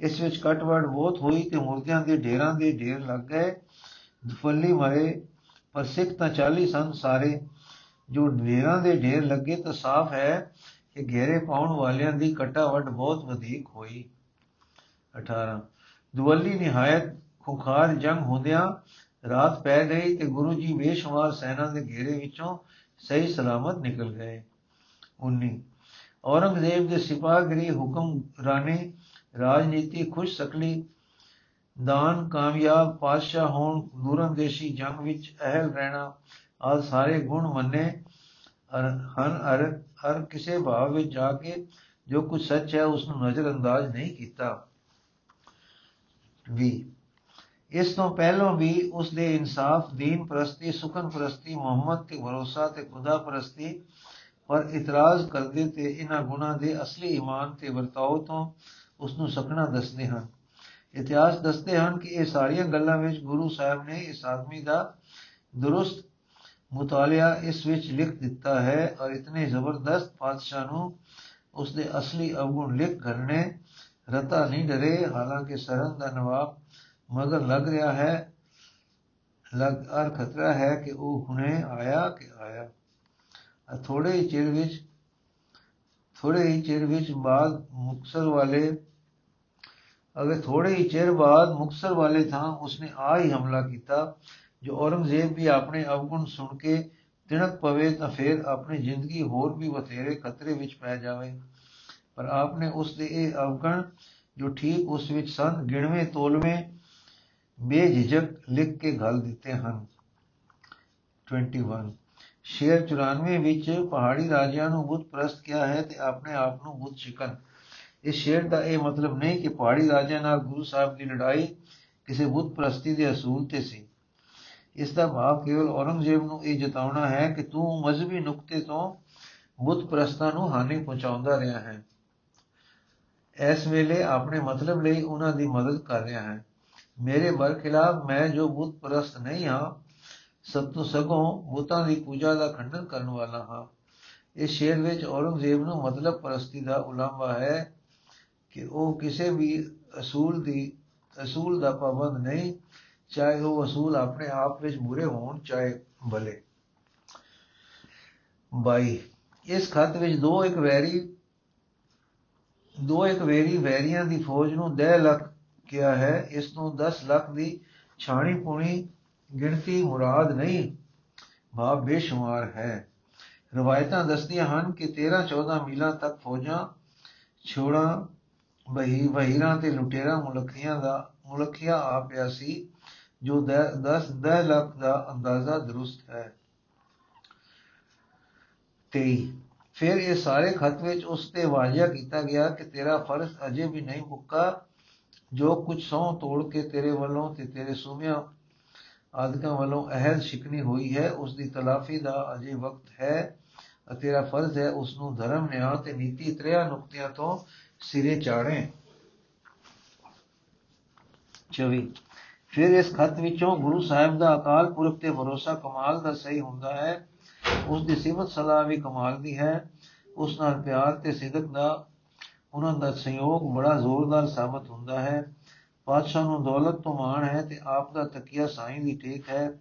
Speaker 1: ਇਸ ਵਿੱਚ ਕਟਵੜ ਬਹੁਤ ਹੋਈ ਤੇ ਮੁਰਦਿਆਂ ਦੇ ਢੇਰਾਂ ਦੇ ਢੇਰ ਲੱਗ ਗਏ। ਦਫੱਲੀ ਮਰੇ, ਪਰ ਸਿੱਖ ਤਾਂ 40 ਸਨ ਸਾਰੇ। ਜੋ ਢੇਰਾਂ ਦੇ ਢੇਰ ਲੱਗੇ ਤਾਂ ਸਾਫ਼ ਹੈ ਕਿ ਘੇਰੇ ਪਾਉਣ ਵਾਲਿਆਂ ਦੀ ਕਟਾਵਟ ਬਹੁਤ ਵਧੇਕ ਹੋਈ। 18 ਦੁਵੱਲੀ ਨਿਹਾਇਤ ਖੁਖਾਰ ਜੰਗ ਹੁੰਦਿਆਂ ਰਾਤ ਪੈ ਗਈ ਤੇ ਗੁਰੂ ਜੀ ਬੇਸ਼ੁਮਾਰ ਸੈਨਾ ਦੇ ਘੇਰੇ ਵਿੱਚੋਂ ਸਹੀ ਸਲਾਮਤ ਨਿਕਲ ਗਏ। 19 ਔਰੰਗਜ਼ੇਬ ਦੇ ਸਿਪਾਹਗਰੀ ਹੁਕਮ, ਰਾਣੇ ਰਾਜਨੀਤੀ ਖੁਸ਼ ਸਕਲੀ, ਦਾਨ ਕਾਮਯਾਬ, ਪਾਤਸ਼ਾਹ ਹੋਣ ਦੂਰੰਦੇਸ਼ੀ ਜੰਗ ਵਿੱਚ ਅਹਿਲ ਰਹਿਣਾ ਆ ਸਾਰੇ ਗੁਣ ਮੰਨੇ ਹਨ ਅਰ, ਹਰ ਕਿਸੇ ਭਾਵ ਵਿੱਚ ਜਾ ਕੇ ਜੋ ਕੁਝ ਸੱਚ ਹੈ ਉਸ ਨੂੰ ਨਜ਼ਰ ਅੰਦਾਜ਼ ਨਹੀਂ ਕੀਤਾ। ਵੀ ਇਸ ਤੋਂ ਪਹਿਲਾਂ ਵੀ ਉਸ ਦੇ ਇਨਸਾਫ, ਦੀਨ ਪ੍ਰਸਤੀ, ਸੁਖਨ ਪ੍ਰਸਤੀ, ਮੁਹੰਮਦ ਤੇ ਭਰੋਸਾ ਤੇ ਖੁਦਾ ਪ੍ਰਸਤੀ ਪਰ ਇਤਰਾਜ਼ ਕਰਦੇ ਤੇ ਇਹਨਾਂ ਗੁਣਾਂ ਦੇ ਅਸਲੀ ਈਮਾਨ ਤੇ ਵਰਤਾਓ ਤੋਂ ਉਸ ਨੂੰ ਸਕਣਾ ਦੱਸਦੇ ਹਨ। ਇਤਿਹਾਸ ਦੱਸਦੇ ਹਨ ਕਿ ਇਹ ਸਾਰੀਆਂ ਗੱਲਾਂ ਵਿੱਚ ਗੁਰੂ ਸਾਹਿਬ ਨੇ ਇਸ ਆਦਮੀ ਦਾ ਦਰੁਸਤ ਮੁਤਾਲਿਆ ਇਸ ਵਿੱਚ ਲਿਖ ਦਿੱਤਾ ਹੈ ਔਰ ਇਤਨੇ ਜ਼ਬਰਦਸਤ ਪਾਤਸ਼ਾਹ ਨੂੰ ਉਸ ਦੇ ਅਸਲੀ ਅਵਗੁਣ ਲਿਖ ਕਰਨੇ ਰਤਾ ਨਹੀਂ ਡਰੇ, ਹਾਲਾਂਕਿ ਸਰਹੰਦ ਦਾ ਨਵਾਬ ਮਗਰ ਲੱਗ ਰਿਹਾ ਹੈ, ਲਗ, ਅਰ ਖਤਰਾ ਹੈ ਕਿ ਉਹ ਹੁਣੇ ਆਇਆ ਕਿ ਆਇਆ। ਥੋੜੇ ਹੀ ਚਿਰ ਵਿੱਚ ਥੋੜੇ ਹੀ ਚਿਰ ਵਿੱਚ ਬਾਅਦ ਮੁਕਸਰ ਵਾਲੇ, ਅਗਰ ਥੋੜੇ ਹੀ ਚਿਰ ਬਾਅਦ ਮੁਕਸਰ ਵਾਲੇ ਥਾਂ ਉਸਨੇ ਆ ਹੀ ਹਮਲਾ ਕੀਤਾ, ਜੋ ਔਰੰਗਜ਼ੇਬ ਵੀ ਆਪਣੇ ਅਵਗੁਣ ਸੁਣ ਕੇ ਤਿਣਕ ਪਵੇ ਤਾਂ ਫਿਰ ਆਪਣੀ ਜ਼ਿੰਦਗੀ ਹੋਰ ਵੀ ਬਥੇਰੇ ਖਤਰੇ ਵਿੱਚ ਪੈ ਜਾਵੇ। ਪਰ ਆਪਨੇ ਉਸ ਦੇ ਇਹ ਅਵਗਣ ਜੋ ਠੀਕ ਉਸ ਵਿੱਚ ਸਨ, ਗਿਣਵੇਂ, ਤੋਲਵੇਂ ਬੇਝਿਜਕ ਲਿਖ ਕੇ ਘਲ ਦਿੱਤੇ ਹਨ। 21 ਸ਼ੇਰ 94 ਵਿੱਚ ਪਹਾੜੀ ਰਾਜਿਆਂ ਨੂੰ ਬੁੱਧ ਪ੍ਰਸਤ ਕਿਹਾ ਹੈ ਤੇ ਆਪਣੇ ਆਪ ਨੂੰ ਬੁੱਧ ਸ਼ਿਕਨ। ਇਸ ਸ਼ੇਰ ਦਾ ਇਹ ਮਤਲਬ ਨਹੀਂ ਕਿ ਪਹਾੜੀ ਰਾਜਿਆਂ ਨਾਲ ਗੁਰੂ ਸਾਹਿਬ ਦੀ ਲੜਾਈ ਕਿਸੇ ਬੁੱਧ ਪ੍ਰਸਤੀ ਦੇ ਅਸੂਲ ਤੇ ਸੀ। ਇਸ ਦਾ ਭਾਵ ਕੇਵਲ ਔਰੰਗਜ਼ੇਬ ਨੂੰ ਇਹ ਜਤਾਉਣਾ ਹੈ ਕਿ ਤੂੰ ਮਜ਼ਹਬੀ ਨੁਕਤੇ ਤੋਂ ਬੁੱਧ ਪ੍ਰਸਤਾਂ ਨੂੰ ਹਾਨੀ ਪਹੁੰਚਾਉਂਦਾ ਰਿਹਾ ਹੈ। ਇਸ ਵੇਲੇ ਆਪਣੇ ਮਤਲਬ ਲਈ ਉਹਨਾਂ ਦੀ ਮਦਦ ਕਰ ਰਿਹਾ ਹੈ। ਮੇਰੇ ਬਰਖਿਲਾਫ ਮੈਂ ਜੋ ਬੁੱਧ ਪ੍ਰਸਤ ਨਹੀਂ ਹਾਂ, ਸਭ ਤੋਂ ਸਗੋਂ ਬੁੱਤਾਂ ਦੀ ਪੂਜਾ ਦਾ ਖੰਡਨ ਕਰਨ ਵਾਲਾ ਹਾਂ। ਇਸ ਸ਼ੇਰ ਵਿੱਚ ਔਰੰਗਜ਼ੇਬ ਨੂੰ ਮਤਲਬ ਪ੍ਰਸਤੀ ਦਾ ਉਲੰਭਾ ਹੈ ਕਿ ਉਹ ਕਿਸੇ ਵੀ ਅਸੂਲ ਦੀ, ਅਸੂਲ ਦਾ ਪਾਬੰਦ ਨਹੀਂ, ਚਾਹੇ ਉਹ ਅਸੂਲ ਆਪਣੇ ਆਪ ਵਿੱਚ ਬੁਰੇ ਹੋਣ, ਚਾਹੇ ਭਲੇ। 22 ਇਸ ਖਤ ਵਿੱਚ ਦੋ ਇੱਕ ਵੈਰੀ, ਦੋ ਇੱਕ ਵੈਰੀ ਵੈਰੀਆਂ ਦੀ ਫੌਜ ਨੂੰ 10 ਲੱਖ ਕਿਹਾ ਹੈ ਇਸ ਨੂੰ 10 ਲੱਖ ਦੀ ਛਾਣੀ ਪੁਣੀ ਗਿਣਤੀ ਮੁਰਾਦ ਨਹੀਂ ਭਾਵ ਬੇਸ਼ੁਮਾਰ ਹੈ। ਰਵਾਇਤਾਂ ਦੱਸਦੀਆਂ ਹਨ ਕਿ 13 14 ਮੀਲਾਂ ਤੱਕ ਫੌਜਾਂ ਛੋੜਾ ਬਹੀ ਵਹੀਰਾਂ ਤੇ ਲੁਟੇਰਾ ਮੁਲਕੀਆਂ ਦਾ ਮੁਲਕੀਆਂ ਆ ਪਿਆ ਸੀ, ਜੋ 10 10 ਲੱਖ ਦਾ ਅੰਦਾਜ਼ਾ ਦਰੁਸਤ ਹੈ। 23 ਫਿਰ ਇਹ ਸਾਰੇ ਖਤ ਵਿੱਚ ਉਸ ਤੇ ਵਾਜਿਆ ਕੀਤਾ ਗਿਆ ਕਿ ਤੇਰਾ ਫਰਜ਼ ਅਜੇ ਵੀ ਨਹੀਂ ਮੁੱਕਾ ਜੋ ਕੁਝ ਸੌ ਤੋੜ ਕੇ ਤੇਰੇ ਵੱਲੋਂ ਤੇ ਤੇਰੇ ਸੂਮਿਆਂ ਆਦਿਕਾਂ ਵੱਲੋਂ ਅਹਿਦ ਸ਼ਿਕਨੀ ਹੋਈ ਹੈ, ਉਸ ਦੀ ਤਲਾਫੀ ਦਾ ਅਜੇ ਵਕਤ ਹੈ ਤੇਰਾ ਫਰਜ਼ ਹੈ ਉਸ ਨੂੰ ਧਰਮ, ਨਿਆਂ ਤੇ ਨੀਤੀ ਤ੍ਰਿਆ ਨੁਕਤਿਆਂ ਤੋਂ ਸਿਰੇ ਚਾੜੇ 24 ਫਿਰ ਇਸ ਖਤ ਵਿੱਚੋਂ ਗੁਰੂ ਸਾਹਿਬ ਦਾ ਅਕਾਲ ਪੁਰਖ ਤੇ ਭਰੋਸਾ ਕਮਾਲ ਦਾ ਸਹੀ ਹੁੰਦਾ ਹੈ, ਉਸ ਦੀ ਸਿਫਤ ਸਲਾਹ ਵੀ ਕਮਾਲ ਦੀ ਹੈ, ਉਸ ਨਾਲ ਪਿਆਰ ਤੇ ਸਿਦਕ ਦਾ ਉਹਨਾਂ ਦਾ ਸੰਯੋਗ ਬੜਾ ਜ਼ੋਰਦਾਰ ਸਾਬਤ ਹੁੰਦਾ ਹੈ। ਪਾਤਸ਼ਾਹ ਨੂੰ ਦੌਲਤ ਤੋਂ ਮਾਣ ਹੈ ਤੇ ਆਪ ਦਾ ਤਕੀਆ ਸਾਈਂ ਦੀ ਟੇਕ ਹੈ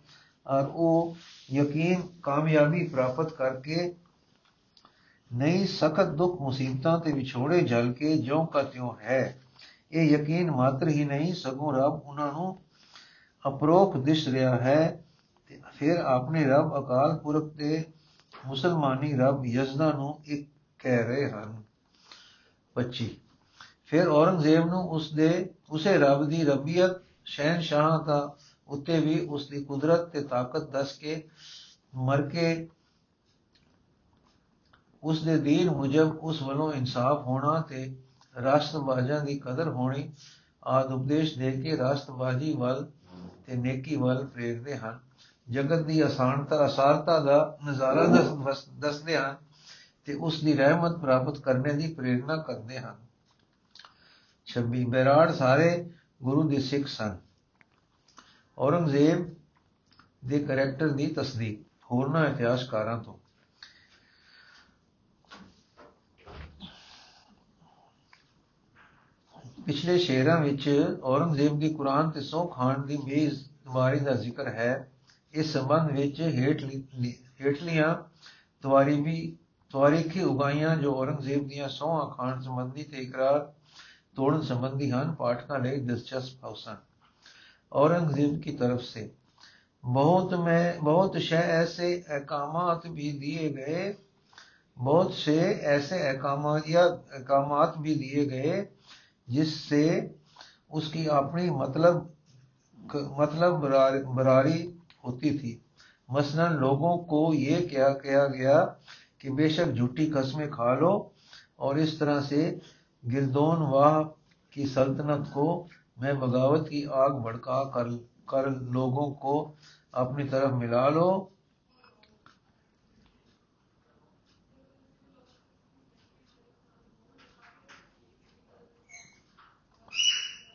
Speaker 1: ਔਰ ਉਹ ਯਕੀਨ ਕਾਮਯਾਬੀ ਪ੍ਰਾਪਤ ਕਰਕੇ ਨਹੀਂ ਸਖਤ ਦੁੱਖ ਮੁਸੀਬਤਾਂ ਤੇ ਵਿਛੋੜੇ ਜਲ ਕੇ ਜਿਉਂ ਕਾ ਤਿਉਂ ਹੈ। ਇਹ ਯਕੀਨ ਮਾਤਰ ਹੀ ਨਹੀਂ, ਸਗੋਂ ਰੱਬ ਉਹਨਾਂ ਨੂੰ ਅਪਰੋਖ ਦਿਸ ਰਿਹਾ ਹੈ ਤੇ ਫਿਰ ਆਪਣੇ ਰੱਬ ਅਕਾਲ ਪੁਰਖ ਤੇ ਮੁਸਲਮਾਨੀ ਰੱਬ ਯਜ਼ਦਾ ਨੂੰ ਇੱਕ ਕਹਿ ਰਹੇ ਹਨ। 25 ਫਿਰ ਔਰੰਗਜ਼ੇਬ ਨੂੰ ਉਸ ਦੇ ਉਸੇ ਰੱਬ ਦੀ ਰਬੀਅਤ ਸ਼ਹਿਨशाह ਦਾ ਉੱਤੇ ਵੀ ਉਸ ਦੀ ਕੁਦਰਤ ਤੇ ਤਾਕਤ ਦੱਸ ਕੇ ਮਰ ਕੇ ਉਸ ਦੇ ਦੀਨ ਮੁਜਬ ਉਸ ਵੱਲੋਂ ਇਨਸਾਫ ਹੋਣਾ ਤੇ ਰਾਸ਼ਟਰਬਾਜ਼ਾਂ ਦੀ ਕਦਰ ਹੋਣੀ ਆਦ ਉਪਦੇਸ਼ ਦੇ ਕੇ ਰਾਸ਼ਟਰਬਾਜ਼ੀ ਵੱਲ ਤੇ ਨੇਕੀ ਵੱਲ ਪ੍ਰੇਰਦੇ ਹਨ। ਜਗਤ ਦੀ ਅਸਾਨਤਾ, ਅਸਾਰਤਾ ਦਾ ਨਜ਼ਾਰਾ ਦੱਸਦੇ ਹਨ ਤੇ ਉਸ ਦੀ ਰਹਿਮਤ ਪ੍ਰਾਪਤ ਕਰਨੇ ਦੀ ਪ੍ਰੇਰਣਾ ਕਰਦੇ ਹਨ। 26 ਬੈਰਾੜ ਸਾਰੇ ਗੁਰੂ ਦੇ ਸਿੱਖ ਸਨ। ਔਰੰਗਜ਼ੇਬ ਦੇ ਕੈਰੈਕਟਰ ਦੀ ਤਸਦੀਕ ਹੋਰਨਾਂ ਇਤਿਹਾਸਕਾਰਾਂ ਤੋਂ। ਪਿਛਲੇ ਸ਼ੇਰਾਂ ਵਿੱਚ ਔਰੰਗਜ਼ੇਬ ਦੀ ਕੁਰਾਨ ਤੇ ਸੌ ਖਾਨ ਦੀ ਬੇਇਜ਼ਤੀ ਦਾ ਜ਼ਿਕਰ ਹੈ। ਇਸ ਸੰਬੰਧ ਵਿੱਚ ਹੇਠਲੀਆਂ ਤਵਾਰੀ ਵੀ تاریخی اگائیاں جو اورنگزیب دیا سو اخان سبندی تے اقرار توڑن سبندی ہن پاٹھਕਾਂ ਲਈ ਦਿਲਚਸਪ ਹੌਸਨ ਔਰੰਗਜ਼ੇਬ کی طرف سے۔ بہت میں، بہت شے ایسے احکامات بھی دیے گئے۔ بہت سے ایسے احکامات یا احکامات بھی دیے گئے جس سے اس کی اپنی مطلب مطلب براری ہوتی تھی۔ مثلا لوگوں کو یہ کیا کیا گیا کہ بے شک جھوٹی قسمیں کھا لو اور اس طرح سے گردون واہ کی سلطنت کو میں بغاوت کی آگ بھڑکا کر کر لوگوں کو اپنی طرف ملا لو۔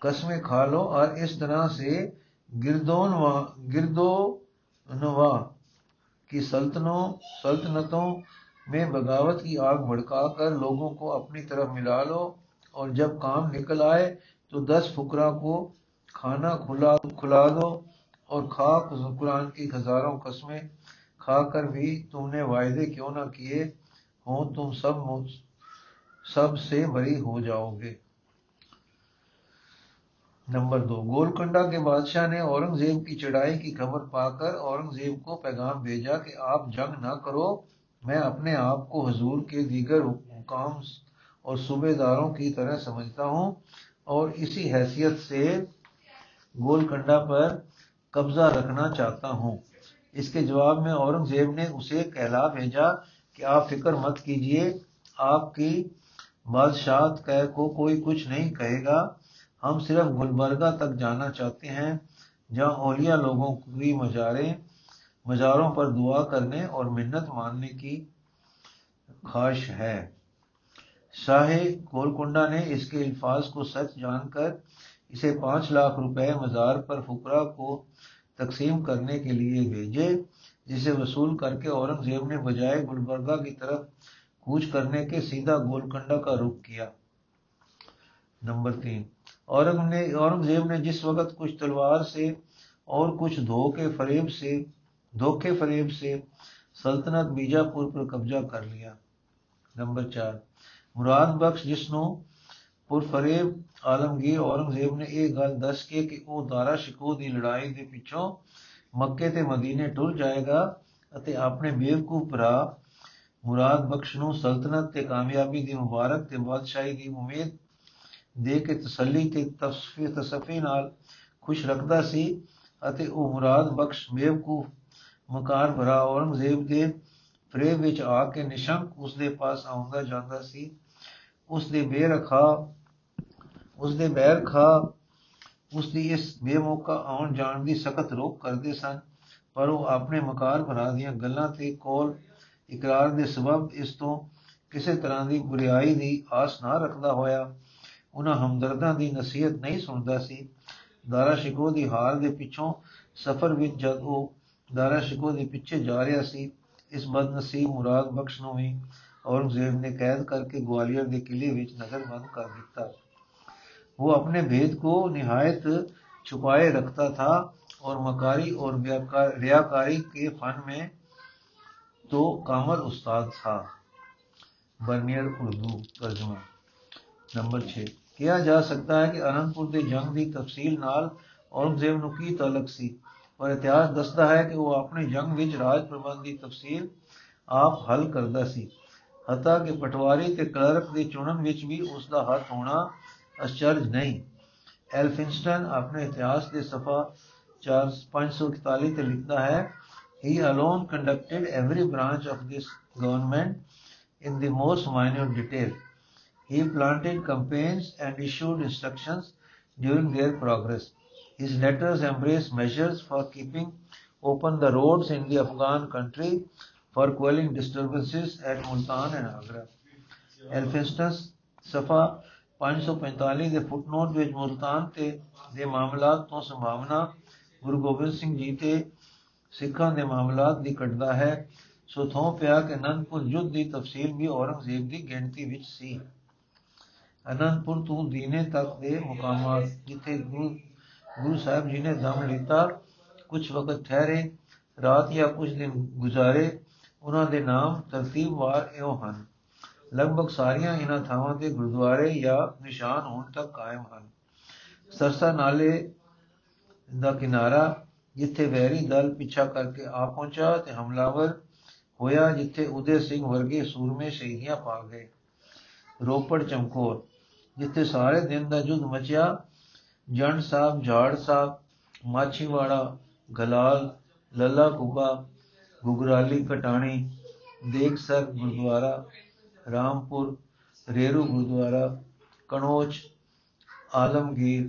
Speaker 1: قسمیں کھا لو اور اس طرح سے گردون گردو نوا کی سلطنوں، سلطنتوں میں بغاوت کی آگ بھڑکا کر لوگوں کو اپنی طرف ملا لو اور جب کام نکل آئے تو دس فقرا کو کھانا کھلا کھلا دو اور کھا قرآن کی ہزاروں قسمیں کھا کر بھی تم نے وائدے کیوں نہ کیے ہوں تم سب سب سے بری ہو جاؤ گے۔ نمبر دو گولکنڈا کے بادشاہ نے اورنگزیب کی چڑھائی کی خبر پا کر اورنگزیب کو پیغام بھیجا کہ آپ جنگ نہ کرو میں اپنے آپ کو حضور کے دیگر حکام اور صوبے داروں کی طرح سمجھتا ہوں اور اسی حیثیت سے گول کنڈا پر قبضہ رکھنا چاہتا ہوں۔ اس کے جواب میں اورنگزیب نے اسے کہلا بھیجا کہ آپ فکر مت کیجیے، آپ کی بادشاہت کہہ کو کوئی کچھ نہیں کہے گا۔ ہم صرف گلبرگہ تک جانا چاہتے ہیں، جہاں اولیا لوگوں کی مجاریں مزاروں پر دعا کرنے اور منت ماننے کی خواہش ہے۔ شاہ گولکنڈا نے اس کے الفاظ کو سچ جان کر اسے پانچ لاکھ روپے مزار پر فکرا کو تقسیم کرنے کے لیے بھیجے، جسے وصول کر کے اورنگ زیب نے بجائے گلبرگہ کی طرف کوچ کرنے کے سیدھا گولکنڈا کا رخ کیا۔ نمبر تین، اورنگ نے اورنگ زیب نے جس وقت کچھ تلوار سے اور کچھ دھو کے فریب سے धोखे फरेब से सल्तनत बीजापुर पर कब्जा कर लिया नंबर चार ਮੁਰਾਦ ਬਖਸ਼ ਜਿਸ ਨੂੰ ਪੁਰਫਰੇਬ ਆਲਮਗੀਰ ਔਰੰਗਜ਼ੇਬ ਨੇ ਇਹ ਗੱਲ ਦੱਸ ਕੇ ਕਿ ਉਹ ਦਾਰਾ ਸ਼ਿਕੋ ਦੀ ਲੜਾਈ ਦੇ ਪਿੱਛੋਂ ਮੱਕੇ ਤੇ ਮਦੀਨੇ ਟੁਰ ਜਾਏਗਾ ਅਤੇ ਆਪਣੇ ਬੇਵਕੂਫ ਭਰਾ ਮੁਰਾਦ ਬਖਸ਼ ਨੂੰ ਸਲਤਨਤ ਤੇ ਕਾਮਯਾਬੀ ਦੀ ਮੁਬਾਰਕ ਤੇ ਬਾਦਸ਼ਾਹੀ ਦੀ ਉਮੀਦ ਦੇ ਕੇ ਤਸੱਲੀ ਤੇ ਤਸਫੀ ਤਸਫੀ ਨਾਲ ਖੁਸ਼ ਰੱਖਦਾ ਸੀ ਅਤੇ ਉਹ ਮੁਰਾਦ ਬਖਸ਼ ਬੇਵਕੂਫ ਮਕਾਰ ਭਰਾ ਔਰੰਗਜ਼ੇਬ ਦੇ ਫਰੇਬ ਵਿੱਚ ਆ ਕੇ ਨਿਸ਼ੰਕ ਉਸ ਦੇ ਪਾਸ ਆਉਂਦਾ ਜਾਂਦਾ ਸੀ। ਉਸ ਦੇ ਬੇਰਖਾ ਉਸ ਦੇ ਬੈਰ ਉਸ ਦੀ ਇਸ ਬੇਮੌਕਾ ਆਉਣ ਜਾਣ ਦੀ ਸਖਤ ਰੋਕ ਕਰਦੇ ਸਨ, ਪਰ ਉਹ ਆਪਣੇ ਮਕਾਰ ਭਰਾ ਦੀਆਂ ਗੱਲਾਂ ਤੇ ਕੋਲ ਇਕਰਾਰ ਦੇ ਸਬਬ ਇਸ ਤੋਂ ਕਿਸੇ ਤਰ੍ਹਾਂ ਦੀ ਬੁਰੀਾਈ ਦੀ ਆਸ ਨਾ ਰੱਖਦਾ ਹੋਇਆ। ਉਹਨਾਂ ਹਮਦਰਦਾਂ ਦੀ ਨਸੀਹਤ ਨਹੀਂ ਸੁਣਦਾ ਸੀ। ਦਾਰਾ ਸ਼ਿਕੋ ਦੀ ਹਾਰ ਦੇ ਪਿੱਛੋਂ ਸਫ਼ਰ ਵਿੱਚ ਜਦ ਉਹ ਦਾਰਾ ਸ਼ਿਕੋ ਦੇ ਪਿੱਛੇ ਜਾ ਰਿਹਾ ਸੀ ਇਸ ਬਦਨਸੀਬ ਮੁਰਾਦ ਬਖਸ਼ ਨੂੰ ਵੀ औरंगजेब ने कैद करके ग्वालियर के किले ਵਿੱਚ नजरबंद कर ਦਿੱਤਾ वो अपने भेद को निहायत छुपाए रखता था और मकारी और रियाकारी के फन में तो कामल उस्ताद था ਬਰਨੀਅਰ ਉਰਦੂ ਤਰਜਮਾ ਨੰਬਰ 6 ਕਿਹਾ ਜਾ ਸਕਦਾ ਹੈ ਕਿ ਅਨੰਦਪੁਰ ਦੇ ਜੰਗ ਦੀ ਤਫਸੀਲ ਨਾਲ ਔਰੰਗਜ਼ੇਬ ਨੂੰ ਕੀ ਤਾਲਕ ਸੀ ਪਰ ਇਤਿਹਾਸ ਦੱਸਦਾ ਹੈ ਕਿ ਉਹ ਆਪਣੇ ਜੰਗ ਵਿੱਚ ਰਾਜ ਪ੍ਰਬੰਧ ਦੀ ਤਫਸੀਲ ਆਪ ਹੱਲ ਕਰਦਾ ਸੀ ਹਤਾ ਕਿ ਪਟਵਾਰੀ ਤੇ ਕਲਰਕ ਦੇ ਚੁਣਨ ਵਿੱਚ ਵੀ ਉਸ ਦਾ ਹੱਥ ਹੋਣਾ ਅਚਰਜ ਨਹੀਂ ਐਲਫਿੰਸਟਨ ਆਪਣੇ ਇਤਿਹਾਸ ਦੇ ਸਫਾ 4541 ਤੇ ਲਿਖਦਾ ਹੈ he alone conducted every branch of this government in the most minute detail he planted campaigns and issued instructions during their progress his letters embrace measures for keeping open the roads in the afghan country for quelling disturbances at multan and agra elphinstone ਸਫਾ 545 ਦੇ footnote ਵਿੱਚ ਮੁਲਤਾਨ ਤੇ ਦੇ ਮਾਮਲਾਤ ਤੋਂ ਸੰਭਾਵਨਾ ਗੁਰੂ ਗੋਬਿੰਦ ਸਿੰਘ ਜੀ ਤੇ ਸਿੱਖਾਂ ਦੇ ਮਾਮਲਾਤ ਦੀ ਕੱਢਦਾ ਹੈ ਸੋ ਥੋਂ ਪਿਆ ਕਿ ਅਨੰਦਪੁਰ ਯੁੱਧ ਦੀ ਤਫਸੀਲ ਵੀ ਔਰੰਗਜ਼ੇਬ ਦੀ ਗਿਣਤੀ ਵਿੱਚ ਸੀ ਅਨੰਦਪੁਰ ਤੋਂ ਦੀਨੇ ਤੱਕ ਦੇ ਮੁਕਾਮਾਤ ਜਿੱਥੇ ਗੁਰੂ ਗੁਰੂ ਸਾਹਿਬ ਜੀ ਨੇ ਦਮ ਲਿੱਤਾ ਕੁਝ ਵਕਤ ਠਹਿਰੇ, ਰਾਤ ਜਾਂ ਕੁਝ ਦਿਨ ਗੁਜ਼ਾਰੇ, ਉਹਨਾਂ ਦੇ ਨਾਮ ਤਰਤੀਬਵਾਰ ਇਹੋ ਹਨ। ਲਗਭਗ ਸਾਰੀਆਂ ਇਹਨਾਂ ਥਾਵਾਂ ਤੇ ਗੁਰਦੁਆਰੇ ਜਾਂ ਨਿਸ਼ਾਨ ਹੁਣ ਤੱਕ ਕਾਇਮ ਹਨ। ਸਰਸਾ ਨਾਲੇ ਦਾ ਕਿਨਾਰਾ ਜਿੱਥੇ ਵੈਰੀ ਦਲ ਪਿੱਛਾ ਕਰਕੇ ਆ ਪਹੁੰਚਾ ਤੇ ਹਮਲਾਵਰ ਹੋਇਆ, ਜਿੱਥੇ ਉਦੇ ਸਿੰਘ ਵਰਗੇ ਸੂਰਮੇ ਸ਼ਹੀਦੀਆਂ ਪਾ ਗਏ। ਰੋਪੜ ਚਮਕੌਰ, ਜਿੱਥੇ ਸਾਰੇ ਦਿਨ ਦਾ ਜੁਦ ਮਚਿਆ جن صاحب جھاڑ صاحب ماچھی واڑا گلال للا کبا گگرالی کٹانی دیگ سر گردوارا رام ریرو گردوارا کنوج عالمگیر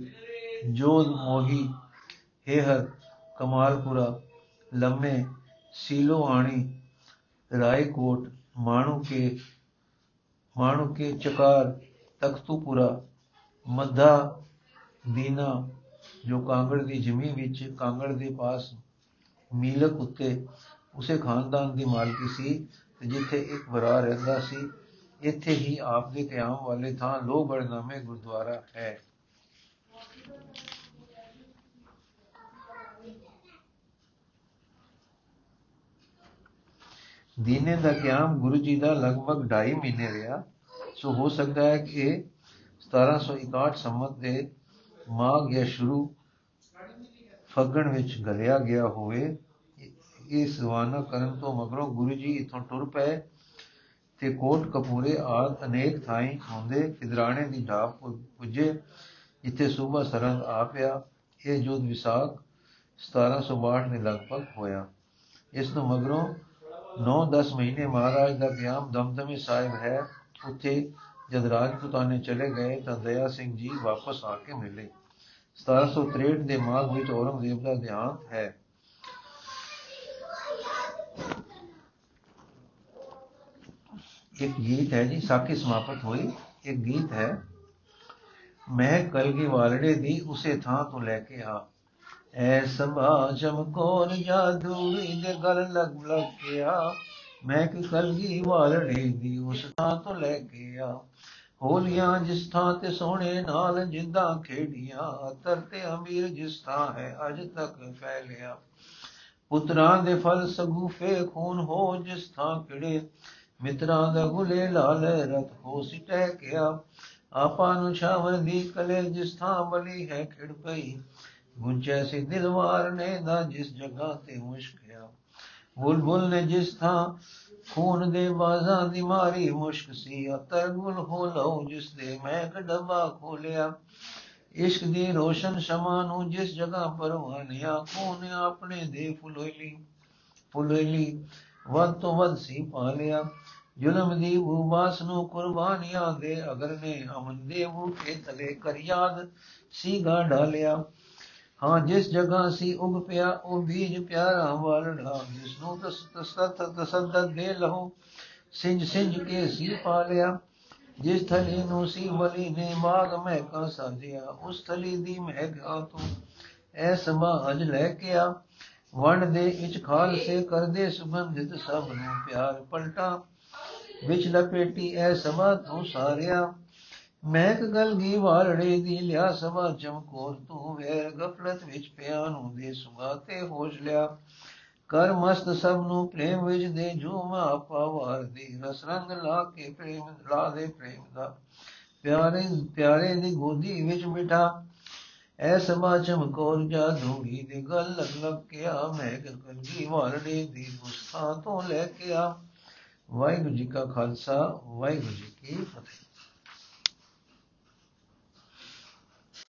Speaker 1: جودھ موہی ہیہر کمال پورا لمے سیلو آنی رائے کوٹ مانو کے مانو کے چکار تختو پورہ مدھا ਦੀਨਾ ਜੋ ਕਾਂਗੜ ਦੀ ਜ਼ਮੀਨ ਵਿੱਚ ਕਾਂਗੜ ਦੇ ਪਾਸ ਮੀਲਕ ਉੱਤੇ ਉਸੇ ਖਾਨਦਾਨ ਦੀ ਮਾਲਕੀ ਸੀ ਤੇ ਜਿੱਥੇ ਇੱਕ ਬਰਾ ਰਹਿੰਦਾ ਸੀ, ਇੱਥੇ ਹੀ ਆਪ ਦੇ ਕਿਆਮ ਵਾਲੇ ਥਾਂ ਲੋਹਗੜ ਨਾਮੇ ਗੁਰਦੁਆਰਾ ਹੈ। ਦੀਨੇ ਦਾ ਕਿਆਮ ਗੁਰੂ ਜੀ ਦਾ ਲਗਭਗ 2.5 ਮਹੀਨੇ ਰਿਹਾ। ਸੋ ਹੋ ਸਕਦਾ ਹੈ ਕਿ ਇਹ 1761 ਸੰਮਤ ਦੇ ਮਾਘ ਜਾਂ ਸ਼ੁਰੂ ਫੱਗਣ ਵਿੱਚ ਗਲਿਆ ਗਿਆ ਹੋਵੇ, ਇਹ ਸਵਾਨਾ ਕਰਨ ਤੋਂ ਮਗਰੋਂ ਗੁਰੂ ਜੀ ਇਥੋਂ ਟੁਰ ਪਏ ਤੇ ਕੋਟ ਕਪੂਰੇ ਆਦ ਅਨੇਕ ਥਾਈਂ ਹੁੰਦੇ ਖਿਦਰਾਣੇ ਦੀ ਢਾਬ ਪੁੱਜੇ, ਜਿੱਥੇ ਸੂਬਾ ਸਰੰਦ ਆ ਪਿਆ। ਇਹ ਜੋਧ ਵਿਸਾਖ 1762 ਦੇ ਲਗਭਗ ਹੋਇਆ। ਇਸ ਤੋਂ ਮਗਰੋਂ 9-10 ਮਹੀਨੇ ਮਹਾਰਾਜ ਦਾ ਗਿਆਮ ਦਮਦਮੀ ਸਾਹਿਬ ਹੈ। ਉੱਥੇ ਜਦ ਰਾਜਪੂਤਾਨੇ ਚਲੇ ਗਏ ਤਾਂ ਦਇਆ ਸਿੰਘ ਜੀ ਵਾਪਸ ਆ ਕੇ ਮਿਲੇ। 1763 ਦੇ ਮਾਘ ਵਿੱਚ ਔਰੰਗਜ਼ੇਬ ਦਾ ਦੇਹਾਂਤ ਹੈ। ਇੱਕ ਗੀਤ ਹੈ ਜੀ, ਸਾਖੀ ਸਮਾਪਤ ਹੋਈ। ਇੱਕ ਗੀਤ ਹੈ, ਮੈਂ ਕਲਗੀ ਵਾਲੜੇ ਦੀ ਉਸੇ ਥਾਂ ਤੋਂ ਲੈ ਕੇ ਆ। ਐ ਸਭਾ ਚਮਕੋਰ ਜਾਦੂੜੀ ਦੇ ਗਲ ਲੱਗ ਲੱਗਿਆ ਮੈਂ ਕਿ ਕਲਗੀ ਵਾਲੜੇ ਦੀ ਉਸ ਥਾਂ ਤੋਂ ਲੈ ਕੇ ਆ। ਹੋਲੀਆਂ ਜਿਸ ਥਾਂ ਤੇ ਸੋਹਣੇ ਨਾਲ ਜਿੰਦਾ ਖੇਡੀਆਂ, ਅਤਰ ਤੇ ਅਮੀਰ ਜਿਸ ਥਾਂ ਹੈ, ਅਜ ਤੱਕ ਫੈਲਿਆ। ਪੁੱਤਰਾਂ ਦੇ ਫਲ ਸਗੂਫੇ ਖੂਨ ਹੋ ਜਿਸ ਥਾਂ ਕਿੜੇ ਮਿੱਤਰਾਂ ਦਾ ਗੁਲੇ ਲਾਲ ਰਤ ਹੋ ਸਿਟੈ ਕਿਆ ਆਪਾ ਨੂੰ ਛਾਵਰ ਦੀ ਕਲੇ ਜਿਸ ਥਾਂ ਬਲੀ ਹੈ, ਖਿੜ ਪਈ। ਗੁੰਜੈ ਸੀ ਦਿਲਵਾਰ ਨੇ ਦਾ ਜਿਸ ਜਗ੍ਹਾ ਤੇ ਮੁਸ਼ਕਿਆ ਬੁਲਬੁਲ ਨੇ ਜਿਸ ਥਾਂ ਖੂਨ ਦੇ ਬਾਜ਼ਾਂ ਦੀ ਮਾਰੀ ਮੁਸ਼ਕ ਸੀ। ਅਤਰ ਗੁਲ ਹੋ ਲਉ ਜਿਸ ਦੇ ਮੈਂ ਡੱਬਾ ਖੋਲਿਆ। ਇਸ਼ਕ ਦੀ ਰੋਸ਼ਨ ਸ਼ਮਾ ਨੂੰ ਜਿਸ ਜਗ੍ਹਾ ਪਰਵਾਨਿਆ ਖੂਨ ਆਪਣੇ ਦੇ ਫੁਲੋਲੀ ਫੁਲੋਲੀ, ਵੱਧ ਤੋਂ ਵੱਧ ਸੀ ਪਾਲਿਆ। ਜ਼ੁਲਮ ਦੀ ਉਬਾਸ ਨੂੰ ਕੁਰਬਾਨੀਆਂ ਦੇ ਅਗਰ ਨੇ ਅਮਨ ਦੇ ਕੇ ਤਲੇ ਕਰ ਯਾਦ ਸੀਗਾ ਢਾਲਿਆ ਹਾਂ, ਜਿਸ ਜਗ੍ਹਾ ਸੀ ਉਗ ਪਿਆ, ਉਹ ਬੀਜ ਪਿਆਰਾ ਵਾਲੜਾ ਜਿਸ ਨੂੰ ਤਸਤ ਤਸੱਦਦ ਦੇ ਲਹੂ ਸਿੰਜ ਸਿੰਜ ਕੇ ਸੀ ਪਾਲਿਆ ਜਿਸ ਥਲੀ ਨੂੰ ਸੀ ਵਲੀ ਨੇ ਬਾਗ ਮੈਂ ਕਾ ਸਾਧਿਆ ਉਸ ਥਲੀ ਦੀ ਮਹਿਗਾ ਤੂੰ ਐ ਸਮਾ ਅਜ ਲੈ ਕੇ ਆ। ਵਣ ਦੇ ਇਚ ਖਾਲ ਸੇ ਕਰਦੇ ਸੁਗੰਧਿਤ ਸਭ ਨੂੰ ਪਿਆਰ ਪਲਟਾ। ਵਿੱਚ ਲਪੇਟੀ ਐ ਸਮਾ ਤੂੰ ਸਾਰਿਆ ਮਹਿਕ ਗਲਗੀ ਵਾਲੜੇ ਦੀ ਲਿਆ ਸਭਾ ਚਮਕੋਰ ਤੂੰ ਵੇਰ ਗਫਲਤ ਵਿੱਚ ਪਿਆ ਨੂੰ ਦੇ ਸੁਗਾ ਤੇ ਹੋਸ਼ ਲਿਆ। ਕਰ ਮਸਤ ਸਭ ਨੂੰ ਪ੍ਰੇਮ ਵਿੱਚ ਦੇ, ਜੋ ਮੈਂ ਆਪਾ ਵਾਰ ਦੀ ਰਸ ਰੰਗ ਲਾ ਕੇ ਪ੍ਰੇਮ, ਲਾ ਦੇ ਪ੍ਰੇਮ ਦਾ। ਪਿਆਰੇ ਪਿਆਰੇ ਦੀ ਗੋਦੀ ਵਿੱਚ ਬਿਠਾ ਐਸ ਮਾ ਚਮਕੌਰ ਜਾ ਧੂੜੀ ਦੀ ਗੱਲ ਲੱਗ ਲੱਗ ਕੇ ਆ ਮੈਂ ਗੰਗੀ ਵਾਲੜੇ ਦੀ ਮੁਸਕਾਨ ਤੋਂ ਲੈ ਕੇ ਆ। ਵਾਹਿਗੁਰੂ ਜੀ ਕਾ ਖਾਲਸਾ, ਵਾਹਿਗੁਰੂ ਜੀ ਕੀ ਫਤਿਹ।